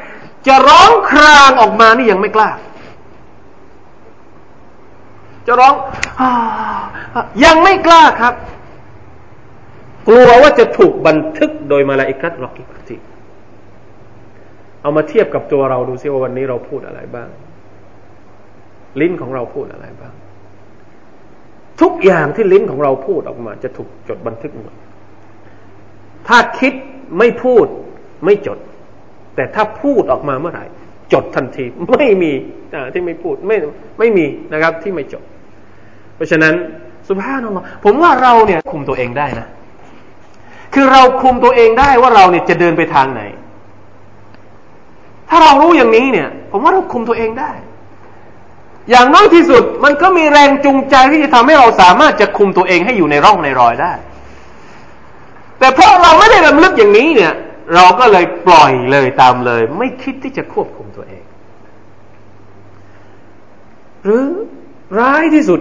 จะร้องครางออกมานี่ยังไม่กล้า จะร้องยังไม่กล้าครับ กลัวว่าจะถูกบันทึกโดยมาลาอิกัตรอกิกติเอามาเทียบกับตัวเราดูซิว่าวันนี้เราพูดอะไรบ้าง ลิ้นของเราพูดอะไรบ้าง ทุกอย่างที่ลิ้นของเราพูดออกมา จะถูกจดบันทึกหมด ถ้าคิดไม่พูดไม่จด แต่ถ้าพูดออกมาเมื่อไหร่ จดทันทีไม่มีที่ไม่พูดไม่ไม่มีนะครับที่ไม่จด เพราะฉะนั้นสุภาพนัลลอผมว่าเราเนี่ยคุมตัวเองได้นะ คือเราคุมตัวเองได้ว่าเราเนี่ยจะเดินไปทางไหน ถ้าเรารู้อย่างนี้เนี่ย ผมว่าเราคุมตัวเองได้ อย่างน้อยที่สุดมันก็มีแรงจูงใจที่จะทำให้เราสามารถจะคุมตัวเองให้อยู่ในร่องในรอยได้ แต่เพราะเราไม่ได้รำลึกอย่างนี้เนี่ย เราก็เลยปล่อยเลยตามเลย ไม่คิดที่จะควบคุมตัวเอง หรือร้ายที่สุด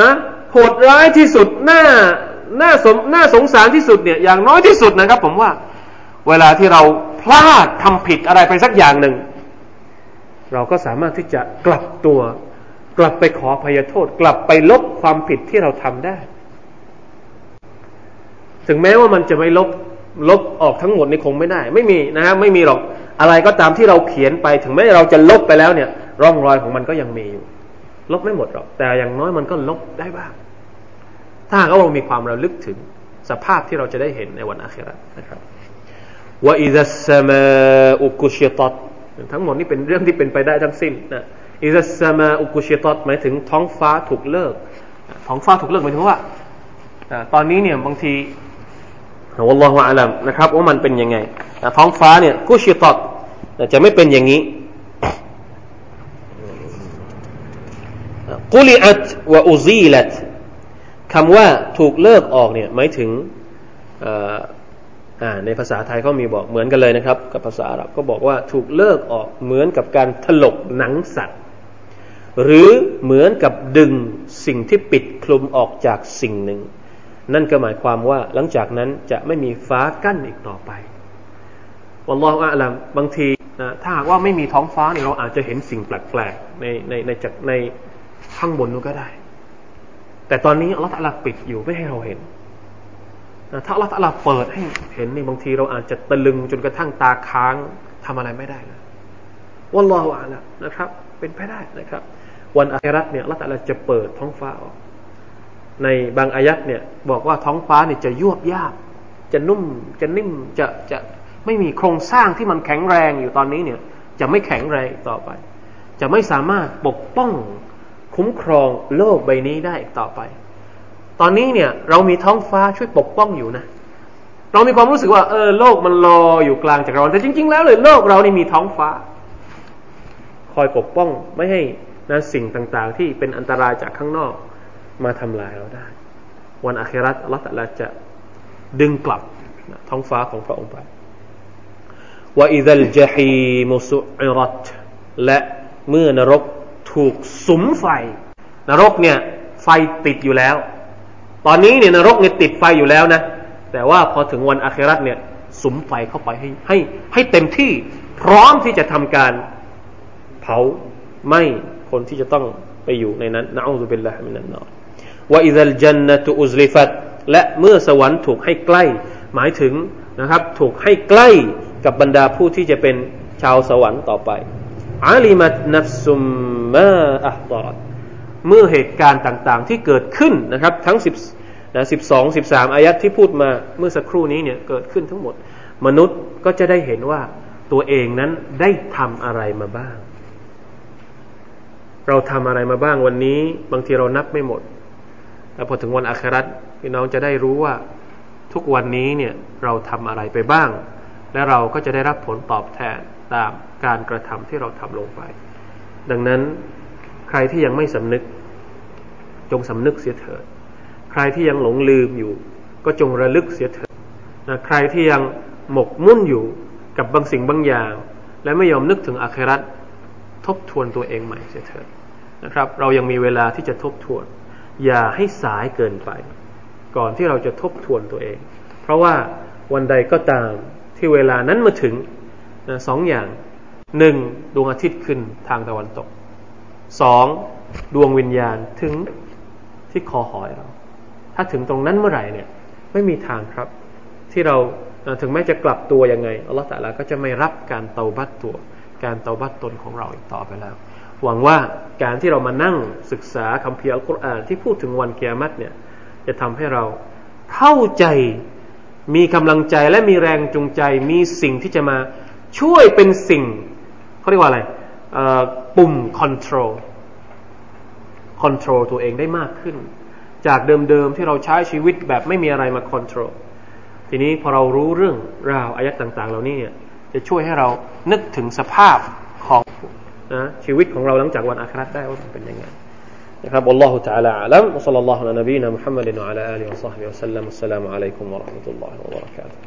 นะโหดร้ายที่สุดหน่าหน่าสมหน่าสงสารที่สุดเนี่ยอย่างน้อยที่สุดนะครับ ผมว่า เวลาที่เราพลาดทำผิดอะไรไปสักอย่างหนึ่ง เราก็สามารถที่จะกลับตัว กลับไปขอพยโทษ กลับไปลบความผิดที่เราทำได้ ถึงแม้ว่ามันจะไม่ลบลบออกทั้งหมดนี่คงไม่ได้ ไม่มีนะฮะไม่มีหรอกอะไรก็ตามที่เราเขียนไป ถึงแม้เราจะลบไปแล้วเนี่ย ร่องรอยของมันก็ยังมีอยู่ ลบไม่หมดหรอก แต่อย่างน้อยมันก็ลบได้บ้าง ถ้าเรามีความระลึกถึงสภาพที่เราจะได้เห็นในวันอาครานะครับว่าอิซัสมาอุกุชิตตทั้งหมดนี้เป็นเรื่องที่เป็นไปได้ทั้งสิ้นนะอิซัสมาอุกุชิตตหมายถึงท้องฟ้าถูกเลิก ท้องฟ้าถูกเลิกหมายถึงว่าตอนนี้เนี่ยบางที วัลลอฮฺอัลลัมนะครับว่ามันเป็นยังไงท้องฟ้าเนี่ยกุชิตตจะไม่เป็นอย่างนี้กุลิอัตวะอุซีลัตคำว่าถูกเลิกออกเนี่ยหมายถึงในภาษาไทยเขามีบอกเหมือนกันเลยนะครับ กับภาษาอาหรับก็บอกว่าถูกเลิกออกเหมือนกับการถลกหนังสัตว์ หรือเหมือนกับดึงสิ่งที่ปิดคลุมออกจากสิ่งหนึ่ง นั่นก็หมายความว่าหลังจากนั้นจะไม่มีฟ้ากั้นอีกต่อไปวัลลอฮฺอะลัมบางทีนะถ้าหากว่าไม่มีท้องฟ้าเนี่ยเราอาจจะเห็นสิ่งแปลกๆในในในจากในข้างบนนู้นก็ได้ แต่ตอนนี้อัลลอฮฺตะลาปิดอยู่ไม่ให้เราเห็นนะถ้าอัลลอฮฺตะลาเปิดให้เห็นเนี่ยบางทีเราอาจจะตะลึงจนกระทั่งตาค้างทำอะไรไม่ได้นะวัลลอฮฺอะละนะครับ เป็นไปได้นะครับ วันอาคราเนี่ยอัลลอฮฺตะลาจะเปิดท้องฟ้าออก ในบางอายัดเนี่ย บอกว่าท้องฟ้าเนี่ยจะยวบยาบจะนุ่มจะนิ่มจะจะไม่มีโครงสร้างที่มันแข็งแรงอยู่ตอนนี้เนี่ย จะไม่แข็งแรงต่อไป จะไม่สามารถปกป้องคุ้มครองโลกใบนี้ได้อีกต่อไป ตอนนี้เนี่ย เรามีท้องฟ้าช่วยปกป้องอยู่นะ เรามีความรู้สึกว่าเออโลกมันรออยู่กลางจักรวาลแต่จริง ๆ แล้วเลยโลกเรานี่มีท้องฟ้า คอยปกป้องไม่ให้นะสิ่งต่างๆ ที่เป็นอันตรายจากข้างนอก มาทำลายเราได้ วันอาคราตอัลลอฮฺตะลาจะดึงกลับท้องฟ้าของพระองค์ไปว่าอิดัลจฮีมุสุอิรัตและเมื่อนรกถูกสุมไฟ นรกเนี่ยไฟติดอยู่แล้ว ตอนนี้เนี่ยนรกเนี่ยติดไฟอยู่แล้วนะ แต่ว่าพอถึงวันอาคิรัตเนี่ยสุมไฟเข้าไปให้ให้ให้เต็มที่พร้อมที่จะทำการเผาไหม้คนที่จะต้องไปอยู่ในนั้นنعوذ بالله من النار وإذا الجنة أزلفتและเมื่อสวรรค์ถูกให้ใกล้ หมายถึงนะครับ ถูกให้ใกล้กับบรรดาผู้ที่จะเป็นชาวสวรรค์ต่อไปอาลิมัตนัฟซุมมาอัตอดเมื่อเหตุการณ์ต่างๆ ที่เกิดขึ้นนะครับ ทั้งสิบนะสิบสองสิบสามอายัดที่พูดมาเมื่อสักครู่นี้เนี่ยเกิดขึ้นทั้งหมด มนุษย์ก็จะได้เห็นว่าตัวเองนั้นได้ทำอะไรมาบ้าง เราทำอะไรมาบ้างวันนี้ บางทีเรานับไม่หมด แต่พอถึงวันอาคราตพี่น้องจะได้รู้ว่าทุกวันนี้เนี่ยเราทำอะไรไปบ้าง และเราก็จะได้รับผลตอบแทนตามการกระทำที่เราทำลงไป ดังนั้นใครที่ยังไม่สำนึก จงสำนึกเสียเถิด ใครที่ยังหลงลืมอยู่ ก็จงระลึกเสียเถิดนะใครที่ยังหมกมุ่นอยู่กับบางสิ่งบางอย่าง และไม่ยอมนึกถึงอาคราตทบทวนตัวเองใหม่เสียเถิดนะครับ เรายังมีเวลาที่จะทบทวน อย่าให้สายเกินไป ก่อนที่เราจะทบทวนตัวเอง เพราะว่าวันใดก็ตามที่เวลานั้นมาถึงนะสองอย่างหนึ่งดวงอาทิตย์ขึ้นทางตะวันตกสองดวงวิญญาณถึงที่คอหอยเรา ถ้าถึงตรงนั้นเมื่อไหร่เนี่ยไม่มีทางครับ ที่เราถึงแม้จะกลับตัวยังไงอัลลอฮฺแต่ละก็จะไม่รับการเตาบัตตัว การเตาบัตตนของเราอีกต่อไปแล้ว หวังว่าการที่เรามานั่งศึกษาคัมภีร์อัลกุรอานที่พูดถึงวันเกียรติเนี่ย จะทำให้เราเข้าใจมีกำลังใจและมีแรงจูงใจมีสิ่งที่จะมาช่วยเป็นสิ่งเขาเรียกว่าอะไรปุ่ม control control ตัวเองได้มากขึ้น จากเดิมๆที่เราใช้ชีวิตแบบไม่มีอะไรมา control ทีนี้พอเรารู้เรื่องราวอายัดต่าง ๆ เหล่านี้เนี่ยจะช่วยให้เรานึกถึงสภาพของ นะชีวิตของเราหลังจากวันอาคราได้ว่ามันเป็นยังไงนะครับอัลลอฮฺ تعالى أعلم وصلى الله على نبينا محمد وعلى آله وصحبه وسلم السلام عليكم ورحمة الله وبركاته